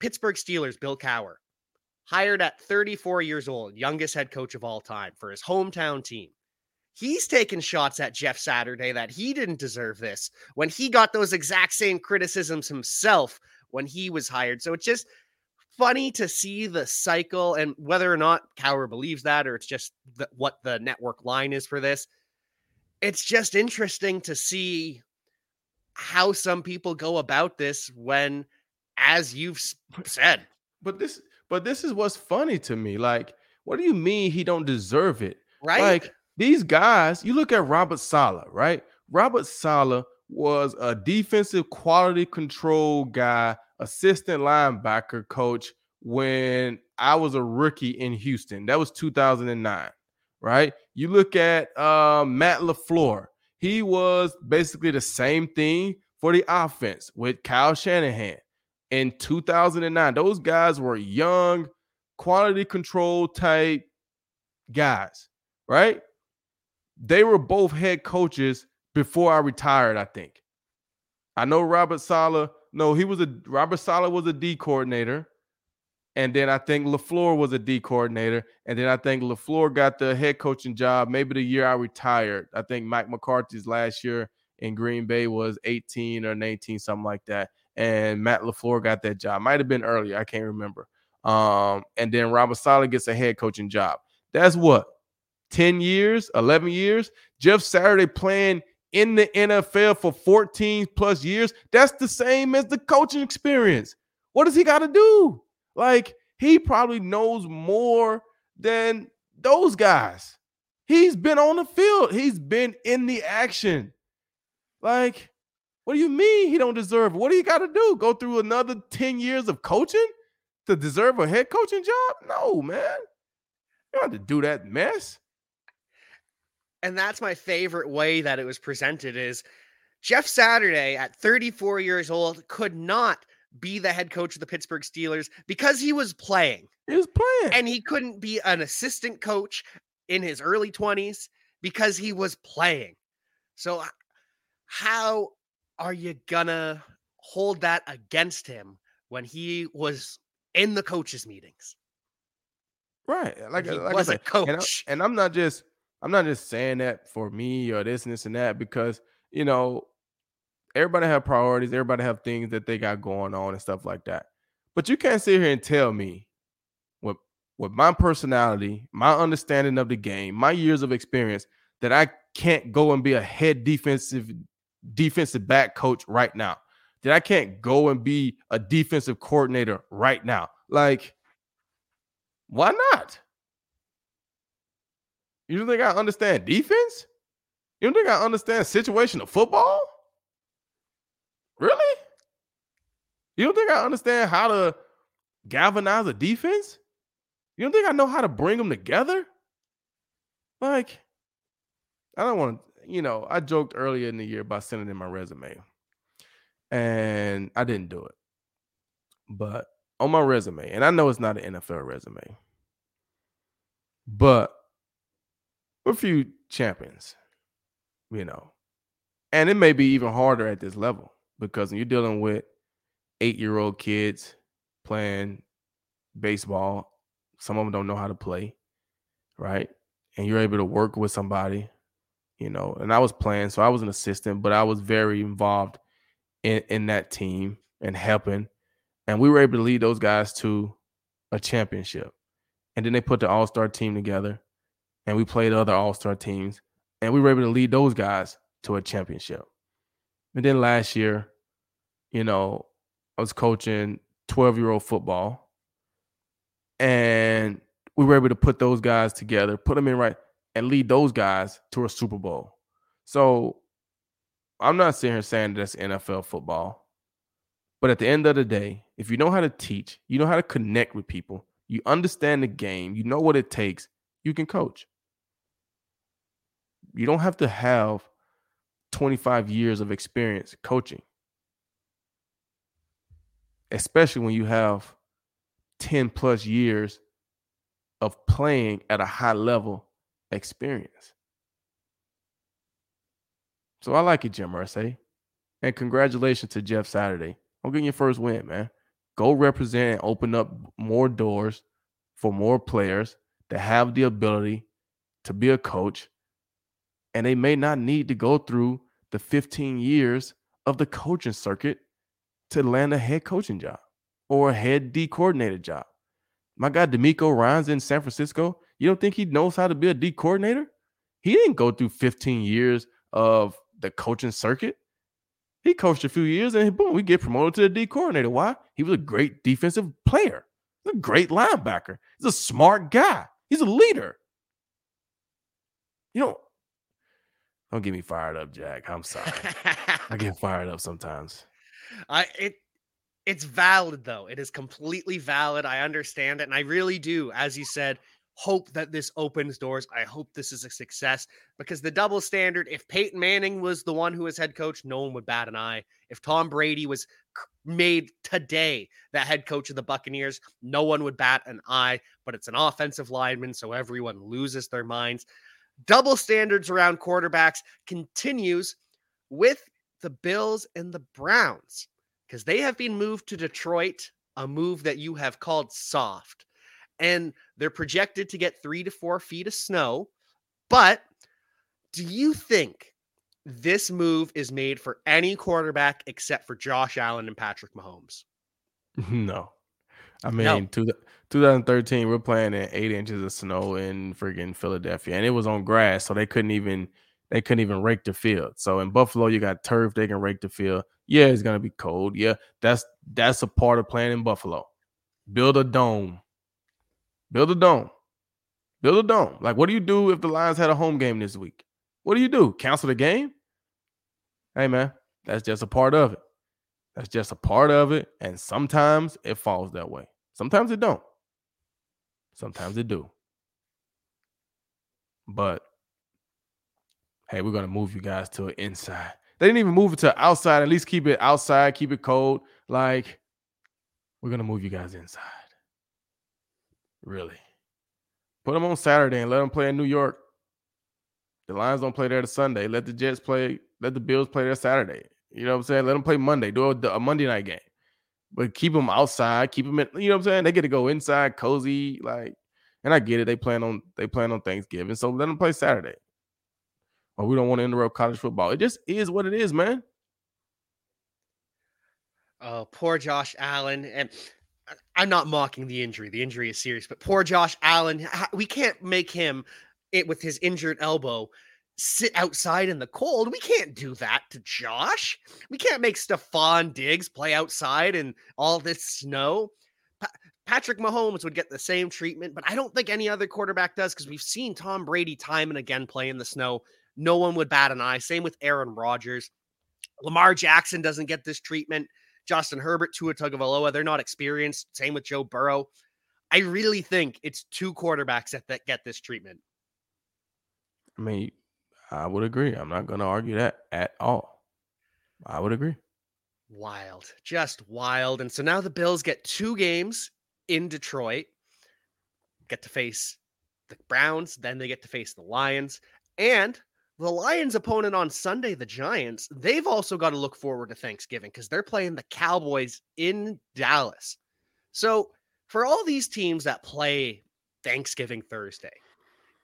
B: Pittsburgh Steelers, Bill Cowher, hired at 34 years old, youngest head coach of all time for his hometown team. He's taken shots at Jeff Saturday that he didn't deserve this when he got those exact same criticisms himself when he was hired. So it's just funny to see the cycle and whether or not Cowher believes that or it's just the, what the network line is for this. It's just interesting to see how some people go about this when, as you've said,
C: but this but this is what's funny to me. Like, what do you mean he don't deserve it?
B: Right.
C: Like these guys, you look at Robert Saleh, right? Robert Saleh was a defensive quality control guy, assistant linebacker coach when I was a rookie in Houston. That was 2009, right? You look at uh, Matt LaFleur. He was basically the same thing for the offense with Kyle Shanahan in 2009. Those guys were young, quality control type guys, right? They were both head coaches before I retired, I think. I know Robert Saleh. No, he was a Robert Saleh was a D coordinator. And then I think LaFleur was a D coordinator. And then I think LaFleur got the head coaching job maybe the year I retired. I think Mike McCarthy's last year in Green Bay was 18 or 19, something like that and Matt LaFleur got that job. Might have been earlier, I can't remember. Um, and then Robert Saleh gets a head coaching job. That's what 10 years, 11 years. Jeff Saturday playing in the NFL for 14 plus years. That's the same as the coaching experience. What does he got to do? Like, he probably knows more than those guys. He's been on the field, he's been in the action. Like, what do you mean he don't deserve? What do you got to do? Go through another 10 years of coaching to deserve a head coaching job? No, man. You don't have to do that mess.
B: And that's my favorite way that it was presented is Jeff Saturday at 34 years old could not be the head coach of the Pittsburgh Steelers because he was playing.
C: He was playing.
B: And he couldn't be an assistant coach in his early 20s because he was playing. So how are you gonna hold that against him when he was in the coaches meetings?
C: Right. Like, he like was said, a coach. And, I, am not just I'm not just saying that for me or this and this and that because you know everybody have priorities, everybody have things that they got going on and stuff like that. But you can't sit here and tell me with with my personality, my understanding of the game, my years of experience that I can't go and be a head defensive defensive back coach right now. That I can't go and be a defensive coordinator right now. Like, why not? You don't think I understand defense? You don't think I understand situational football? Really? You don't think I understand how to galvanize a defense? You don't think I know how to bring them together? Like, I don't want to you know, I joked earlier in the year about sending in my resume, and I didn't do it. But on my resume, and I know it's not an NFL resume, but a few champions, you know, and it may be even harder at this level because when you're dealing with eight year old kids playing baseball, some of them don't know how to play, right? And you're able to work with somebody you know, and I was playing, so I was an assistant, but I was very involved in, in that team and helping. And we were able to lead those guys to a championship. And then they put the all star team together and we played other all star teams and we were able to lead those guys to a championship. And then last year, you know, I was coaching 12 year old football and we were able to put those guys together, put them in right and lead those guys to a Super Bowl. So I'm not sitting here saying that's NFL football. But at the end of the day, if you know how to teach, you know how to connect with people, you understand the game, you know what it takes, you can coach. You don't have to have 25 years of experience coaching, especially when you have 10 plus years of playing at a high level experience. So I like it, Jim Irsay. And congratulations to Jeff Saturday on getting your first win, man. Go represent and open up more doors for more players that have the ability to be a coach. And they may not need to go through the 15 years of the coaching circuit to land a head coaching job or a head D coordinator job. My guy DeMeco Ryans in San Francisco, you don't think he knows how to be a D coordinator? He didn't go through 15 years of the coaching circuit. He coached a few years and boom, we get promoted to the D coordinator. Why? He was a great defensive player. He's a great linebacker. He's a smart guy. He's a leader. You know, don't get me fired up, Jack. I'm sorry. I get fired up sometimes.
B: I it it's valid though. It is completely valid. I understand it. And I really do, as you said, hope that this opens doors. I hope this is a success because the double standard, if Peyton Manning was the one who was head coach, no one would bat an eye. If Tom Brady was made today the head coach of the Buccaneers, no one would bat an eye, but it's an offensive lineman, so everyone loses their minds. Double standards around quarterbacks continues with the Bills and the Browns because they have been moved to Detroit, a move that you have called soft and they're projected to get three to four feet of snow. But do you think this move is made for any quarterback except for Josh Allen and Patrick Mahomes?
C: No. I mean, no. 2013, we're playing in eight inches of snow in friggin' Philadelphia, and it was on grass, so they couldn't even they couldn't even rake the field. So in Buffalo, you got turf; they can rake the field. Yeah, it's gonna be cold. Yeah, that's that's a part of playing in Buffalo. Build a dome, Build a dome. Build a dome. Like, what do you do if the Lions had a home game this week? What do you do? Cancel the game? Hey, man, that's just a part of it. That's just a part of it. And sometimes it falls that way. Sometimes it don't. Sometimes it do. But hey, we're gonna move you guys to an inside. They didn't even move it to outside. At least keep it outside, keep it cold. Like, we're gonna move you guys inside. Really. Put them on Saturday and let them play in New York. The Lions don't play there to Sunday. Let the Jets play. Let the Bills play there Saturday. You know what I'm saying? Let them play Monday. Do a, a Monday night game, but keep them outside. Keep them in. You know what I'm saying? They get to go inside, cozy, like. And I get it. They plan on they plan on Thanksgiving, so let them play Saturday. Or we don't want to interrupt college football. It just is what it is, man.
B: Oh, poor Josh Allen. And I'm not mocking the injury. The injury is serious, but poor Josh Allen, we can't make him it with his injured elbow sit outside in the cold. We can't do that to Josh. We can't make Stefon Diggs play outside in all this snow. Pa- Patrick Mahomes would get the same treatment, but I don't think any other quarterback does because we've seen Tom Brady time and again play in the snow. No one would bat an eye. Same with Aaron Rodgers. Lamar Jackson doesn't get this treatment. Justin Herbert, Tua Tagovailoa, they're not experienced. Same with Joe Burrow. I really think it's two quarterbacks that, that get this treatment.
C: I mean, I would agree. I'm not going to argue that at all. I would agree.
B: Wild, just wild. And so now the Bills get two games in Detroit, get to face the Browns, then they get to face the Lions. And the Lions' opponent on Sunday, the Giants, they've also got to look forward to Thanksgiving because they're playing the Cowboys in Dallas. So, for all these teams that play Thanksgiving Thursday,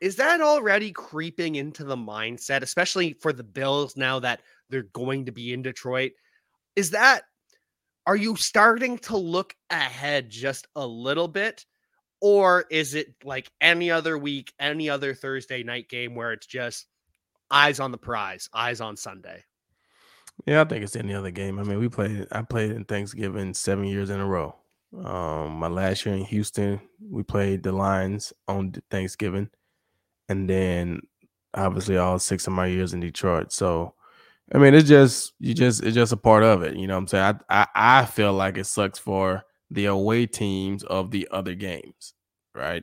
B: is that already creeping into the mindset, especially for the Bills now that they're going to be in Detroit? Is that, are you starting to look ahead just a little bit? Or is it like any other week, any other Thursday night game where it's just, eyes on the prize, eyes on Sunday.
C: Yeah, I think it's any other game. I mean, we played. I played in Thanksgiving seven years in a row. Um, my last year in Houston, we played the Lions on Thanksgiving, and then obviously all six of my years in Detroit. So I mean, it's just you just it's just a part of it. You know what I'm saying? I, I I feel like it sucks for the away teams of the other games, right?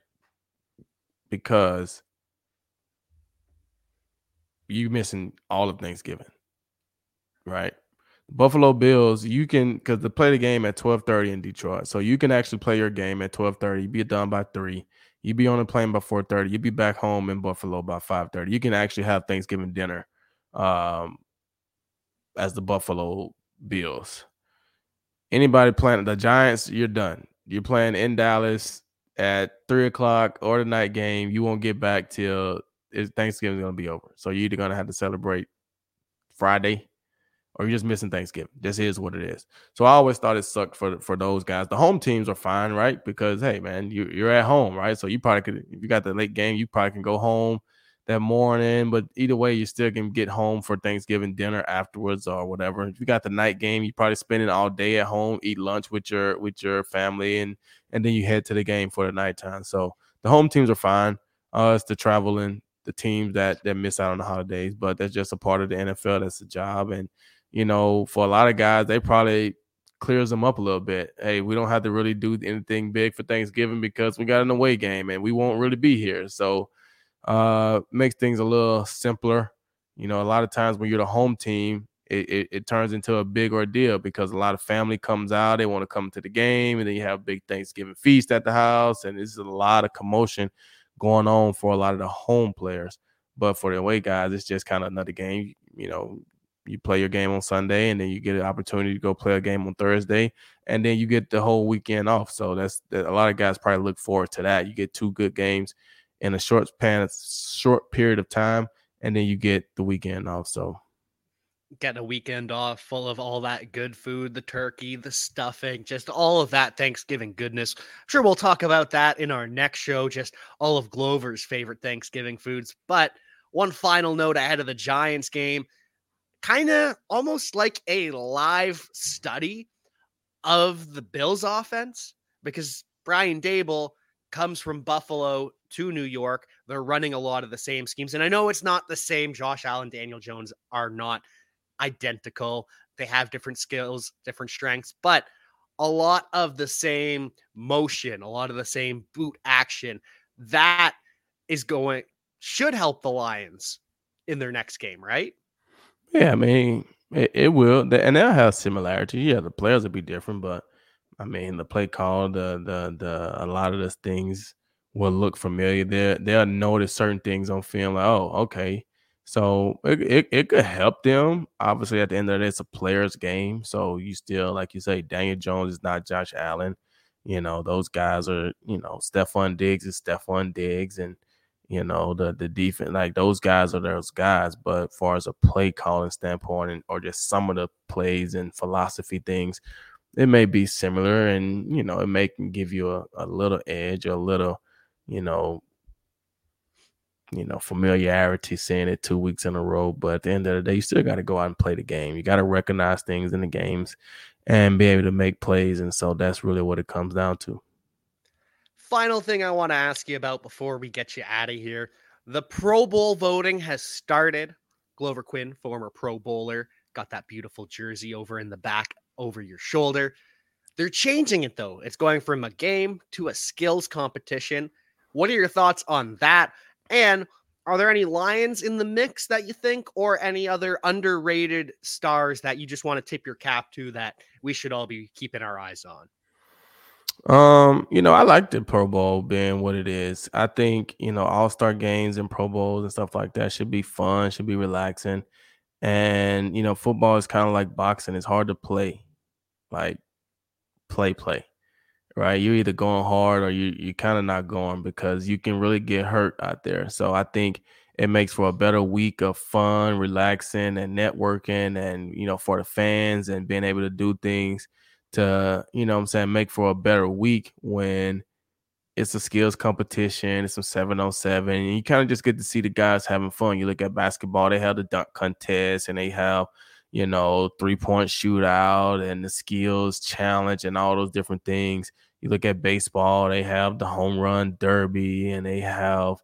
C: Because you missing all of Thanksgiving, right? Buffalo Bills, you can because they play the game at twelve thirty in Detroit, so you can actually play your game at twelve thirty. Be done by three. You be on the plane by four thirty. You'd be back home in Buffalo by five thirty. You can actually have Thanksgiving dinner, um, as the Buffalo Bills. Anybody playing the Giants, you're done. You're playing in Dallas at three o'clock or the night game. You won't get back till Thanksgiving's gonna be over. So you're either gonna have to celebrate Friday or you're just missing Thanksgiving. This is what it is. So I always thought it sucked for for those guys. The home teams are fine, right? Because hey, man, you you're at home, right? So you probably could if you got the late game, you probably can go home that morning. But either way, you still can get home for Thanksgiving dinner afterwards or whatever. If you got the night game, you probably spend it all day at home, eat lunch with your with your family, and and then you head to the game for the nighttime. So the home teams are fine. Uh, it's the traveling, the teams that that miss out on the holidays, but that's just a part of the NFL. That's a job, and you know, for a lot of guys, they probably clears them up a little bit. Hey, we don't have to really do anything big for Thanksgiving because we got an away game and we won't really be here. So uh makes things a little simpler. You know, a lot of times when you're the home team, it, it, it, turns into a big ordeal because a lot of family comes out, they want to come to the game, and then you have a big Thanksgiving feast at the house, and it's a lot of commotion going on for a lot of the home players. But for the away guys, it's just kind of another game. You know, you play your game on Sunday, and then you get an opportunity to go play a game on Thursday, and then you get the whole weekend off. So that's a lot of guys probably look forward to that. You get two good games in a short span, short period of time, and then you get the weekend off. So
B: getting a weekend off full of all that good food, the turkey, the stuffing, just all of that Thanksgiving goodness. I'm sure we'll talk about that in our next show, just all of Glover's favorite Thanksgiving foods. But one final note ahead of the Giants game kind of almost like a live study of the Bills offense because Brian Daboll comes from Buffalo to New York. They're running a lot of the same schemes. And I know it's not the same. Josh Allen, Daniel Jones are not identical. They have different skills, different strengths, but a lot of the same motion, a lot of the same boot action. That is going, should help the Lions in their next game, right?
C: Yeah, I mean, it, it will, and they'll have similarity. Yeah, the players will be different, but I mean, the play call, the the the a lot of those things will look familiar. They they'll notice certain things on film, like, oh, okay. So it, it, it could help them. Obviously, at the end of the day, it's a player's game. So you still, like you say, Daniel Jones is not Josh Allen. You know, those guys are, you know, Stefon Diggs is Stefon Diggs, and you know, the the defense, like those guys are those guys. But far as a play calling standpoint, and or just some of the plays and philosophy things, it may be similar, and you know, it may give you a, a little edge, a little, you know, you know, familiarity seeing it two weeks in a row. But at the end of the day, you still got to go out and play the game. You got to recognize things in the games and be able to make plays. And so that's really what it comes down to
B: final thing I want to ask you about before we get you out of here the Pro Bowl voting has started. Glover Quin, former Pro Bowler, got that beautiful jersey over in the back over your shoulder. They're changing it though. It's going from a game to a skills competition. What are your thoughts on that? And are there any Lions in the mix that you think, or any other underrated stars that you just want to tip your cap to that we should all be keeping our eyes on?
C: Um, you know, I like the Pro Bowl being what it is. I think, you know, all star games and Pro Bowls and stuff like that should be fun, should be relaxing. And, you know, football is kind of like boxing, it's hard to play, like play, play, right? You're either going hard or you, you're kind of not going because you can really get hurt out there. So I think it makes for a better week of fun, relaxing, and networking, and, you know, for the fans and being able to do things to, you know I'm saying, make for a better week when it's a skills competition, it's some seven on seven, and you kind of just get to see the guys having fun. You look at basketball, they have the dunk contest and they have, you know, three point shootout and the skills challenge and all those different things. You look at baseball, they have the home run derby and they have,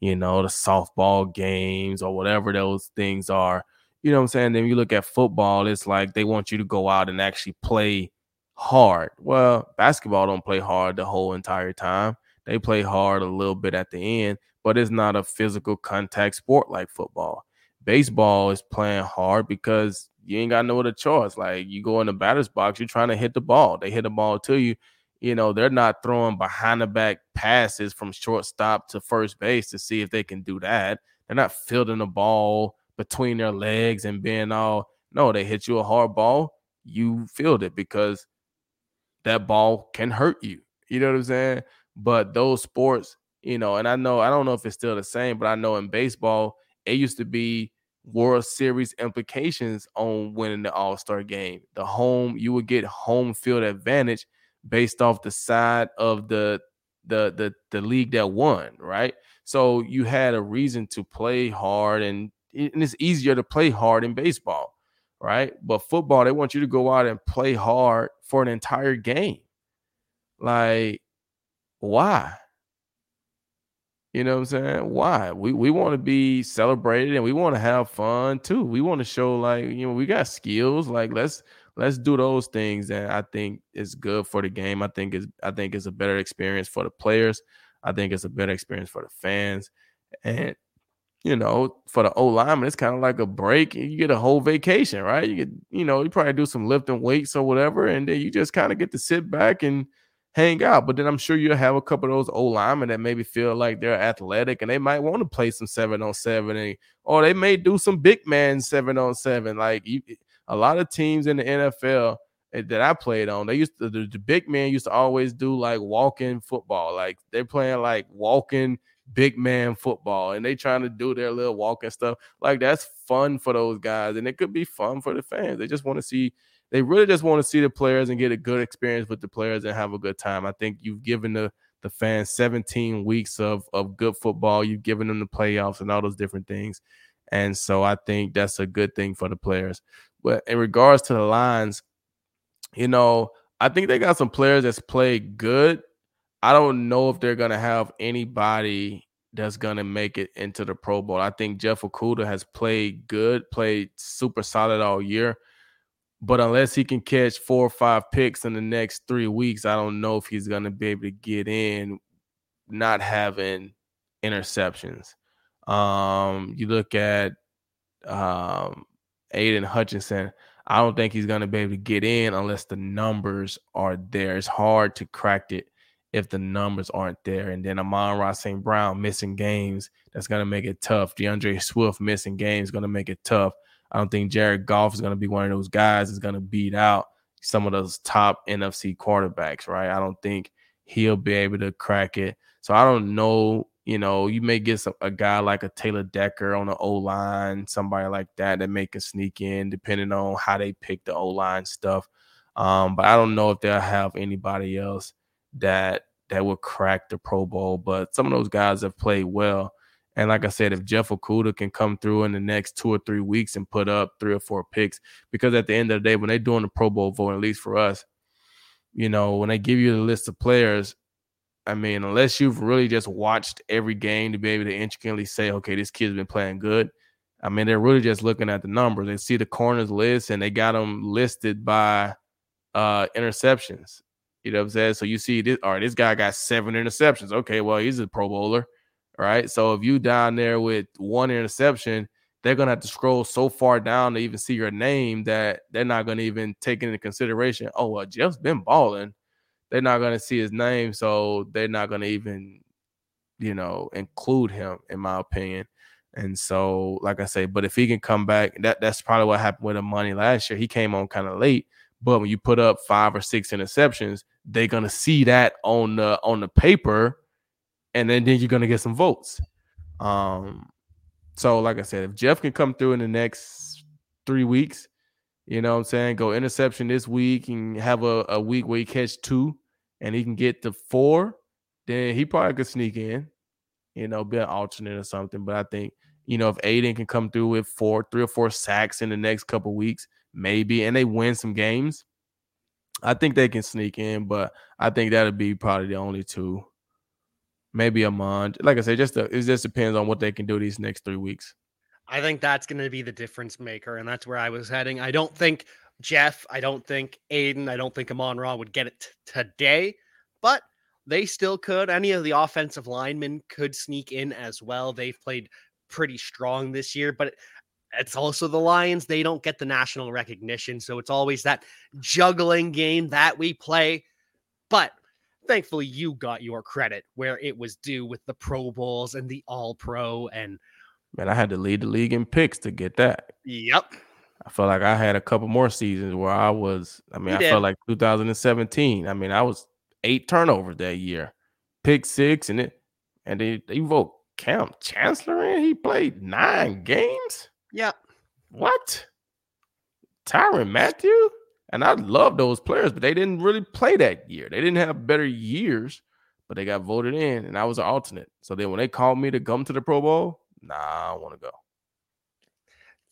C: you know, the softball games or whatever those things are. You know what I'm saying? Then you look at football, it's like they want you to go out and actually play hard. Well, basketball don't play hard the whole entire time. They play hard a little bit at the end, but it's not a physical contact sport like football. Baseball is playing hard because you ain't got no other choice. Like you go in the batter's box, you're trying to hit the ball. They hit the ball to you. You know, they're not throwing behind the back passes from shortstop to first base to see if they can do that. They're not fielding the ball between their legs and being all no, they hit you a hard ball, you field it because that ball can hurt you. You know what I'm saying? But those sports, you know, and I know I don't know if it's still the same, but I know in baseball, it used to be World Series implications on winning the All Star game. The home, you would get home field advantage based off the side of the the the the league that won, right? So you had a reason to play hard, and, and it's easier to play hard in baseball, right? But football, they want you to go out and play hard for an entire game. Like, why? You know what I'm saying? Why? We we want to be celebrated and we want to have fun too. We want to show like, you know, we got skills. Like let's let's do those things and I think is good for the game. I think is I think it's a better experience for the players. I think it's a better experience for the fans. And you know, for the O lineman, it's kind of like a break. You get a whole vacation, right? You get, you know, you probably do some lifting weights or whatever, and then you just kind of get to sit back and hang out. But then I'm sure you'll have a couple of those old linemen that maybe feel like they're athletic and they might want to play some seven on seven, or they may do some big man seven on seven. Like you, a lot of teams in the NFL eh, that I played on, they used to the, the big man used to always do like walking football, like they're playing like walking big man football and they trying to do their little walking stuff. Like that's fun for those guys, and it could be fun for the fans. They just want to see they really just want to see the players and get a good experience with the players and have a good time. I think you've given the the fans 17 weeks of of good football. You've given them the playoffs and all those different things. And so I think that's a good thing for the players. But in regards to the lines, you know, I think they got some players that's played good. I don't know if they're gonna have anybody that's gonna make it into the Pro Bowl. I think Jeff Okudah has played good, played super solid all year. But unless he can catch four or five picks in the next three weeks, I don't know if he's to be able to get in not having interceptions. Um, you look at um, Aidan Hutchinson. I don't think he's going to be able to get in unless the numbers are there. It's hard to crack it if the numbers aren't there. And then Amon-Ra St. Brown missing games, that's going to make it tough. D'Andre Swift missing games going to make it tough. I don't think Jared Goff is going to be one of those guys that's going to beat out some of those top NFC quarterbacks, right? I don't think he'll be able to crack it. So I don't know. You know, you may get some, a guy like a Taylor Decker on the O line, somebody like that that may can sneak in, depending on how they pick the O line stuff. Um, but I don't know if they'll have anybody else that that will crack the Pro Bowl. But some of those guys have played well. And like I said, if Jeff Okudah can come through in the next two or three weeks and put up three or four picks, because at the end of the day, when they're doing the Pro Bowl vote, at least for us, you know, when they give you the list of players, I mean, unless you've really just watched every game to be able to intricately say, okay, this kid's been playing good. I mean, they're really just looking at the numbers. They see the corners list and they got them listed by uh interceptions. You know what I'm saying? So you see this, all right, this guy got seven interceptions. Okay, well, he's a pro bowler right? So if you down there with one interception, they're gonna have to scroll so far down to even see your name that they're not gonna even take into consideration. Oh well, Jeff's been balling. They're not gonna see his name, so they're not gonna even, you know, include him, in my opinion. And so, like I say, but if he can come back, that that's probably what happened with the money last year. He came on kind of late, but when you put up five or six interceptions, they're gonna see that on the on the paper and then, then you're gonna get some votes. Um, so like I said, if Jeff can come through in the next three weeks, you know what I'm saying, go interception this week and have a, a week where he catch two and he can get to four, then he probably could sneak in, you know, be an alternate or something. But I think, you know, if Aidan can come through with four, three or four sacks in the next couple weeks, maybe, and they win some games, I think they can sneak in, but I think that'll be probably the only two maybe Amon. Like I said, just a, it just depends on what they can do these next three weeks.
B: I think that's going to be the difference maker, and that's where I was heading. I don't think Jeff, I don't think Aidan, I don't think Amon Ra would get it t- today, but they still could. Any of the offensive linemen could sneak in as well. They've played pretty strong this year, but it's also the Lions. They don't get the national recognition. So it's always that juggling game that we play. But thankfully, you got your credit where it was due with the Pro Bowls and the All Pro. And
C: man, I had to lead the league in picks to get that.
B: Yep.
C: I felt like I had a couple more seasons where I was, I mean, you I did. felt like 2017. I mean, I was eight turnovers that year, pick six, and it, and they, they vote Kam Chancellor in. He played nine games.
B: Yeah.
C: What? Tyrann Mathieu? And I love those players, but they didn't really play that year. They didn't have better years, but they got voted in, and I was an alternate. So then when they called me to come to the Pro Bowl, nah, I want to go.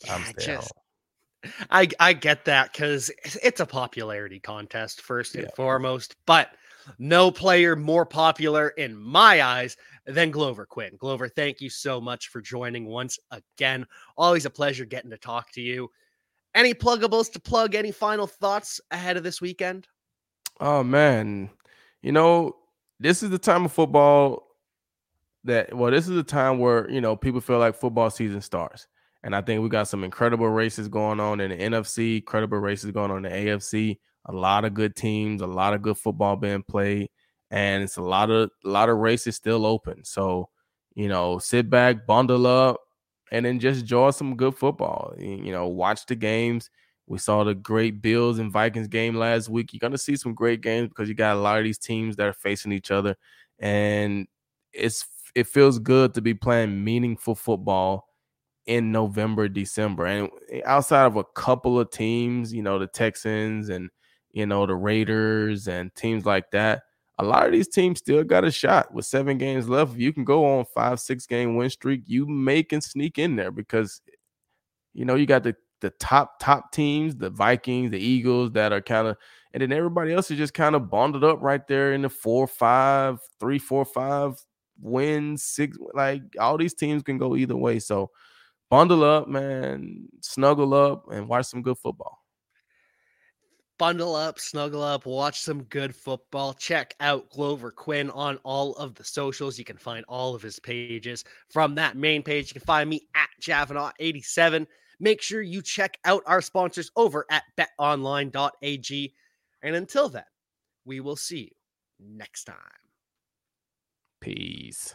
B: Yeah, I'm just, I I get that because it's a popularity contest first and yeah. foremost, but no player more popular in my eyes than Glover Quin. Glover, thank you so much for joining once again. Always a pleasure getting to talk to you. Any pluggables to plug? Any final thoughts ahead of this weekend?
C: Oh man, you know this is the time of football that well, this is the time where you know people feel like football season starts. And I think we got some incredible races going on in the NFC, incredible races going on in the AFC. A lot of good teams, a lot of good football being played, and it's a lot of a lot of races still open. So, you know, sit back, bundle up, and then just enjoy some good football. You know, watch the games. We saw the great Bills and Vikings game last week. You're gonna see some great games because you got a lot of these teams that are facing each other, and it's it feels good to be playing meaningful football in November, December. And outside of a couple of teams, you know, the Texans and, you know, the Raiders and teams like that, a lot of these teams still got a shot with seven games left. You can go on five, six game win streak. You may can sneak in there because, you know, you got the the top top teams, the Vikings, the Eagles that are kind of, and then everybody else is just kind of bonded up right there in the four, five, three, four, five wins, six. Like all these teams can go either way. So bundle up, man, snuggle up, and watch some good football.
B: Bundle up, snuggle up, watch some good football. Check out Glover Quin on all of the socials. You can find all of his pages from that main page. You can find me at Javanaugh87. Make sure you check out our sponsors over at betonline.ag. And until then, we will see you next time.
C: Peace.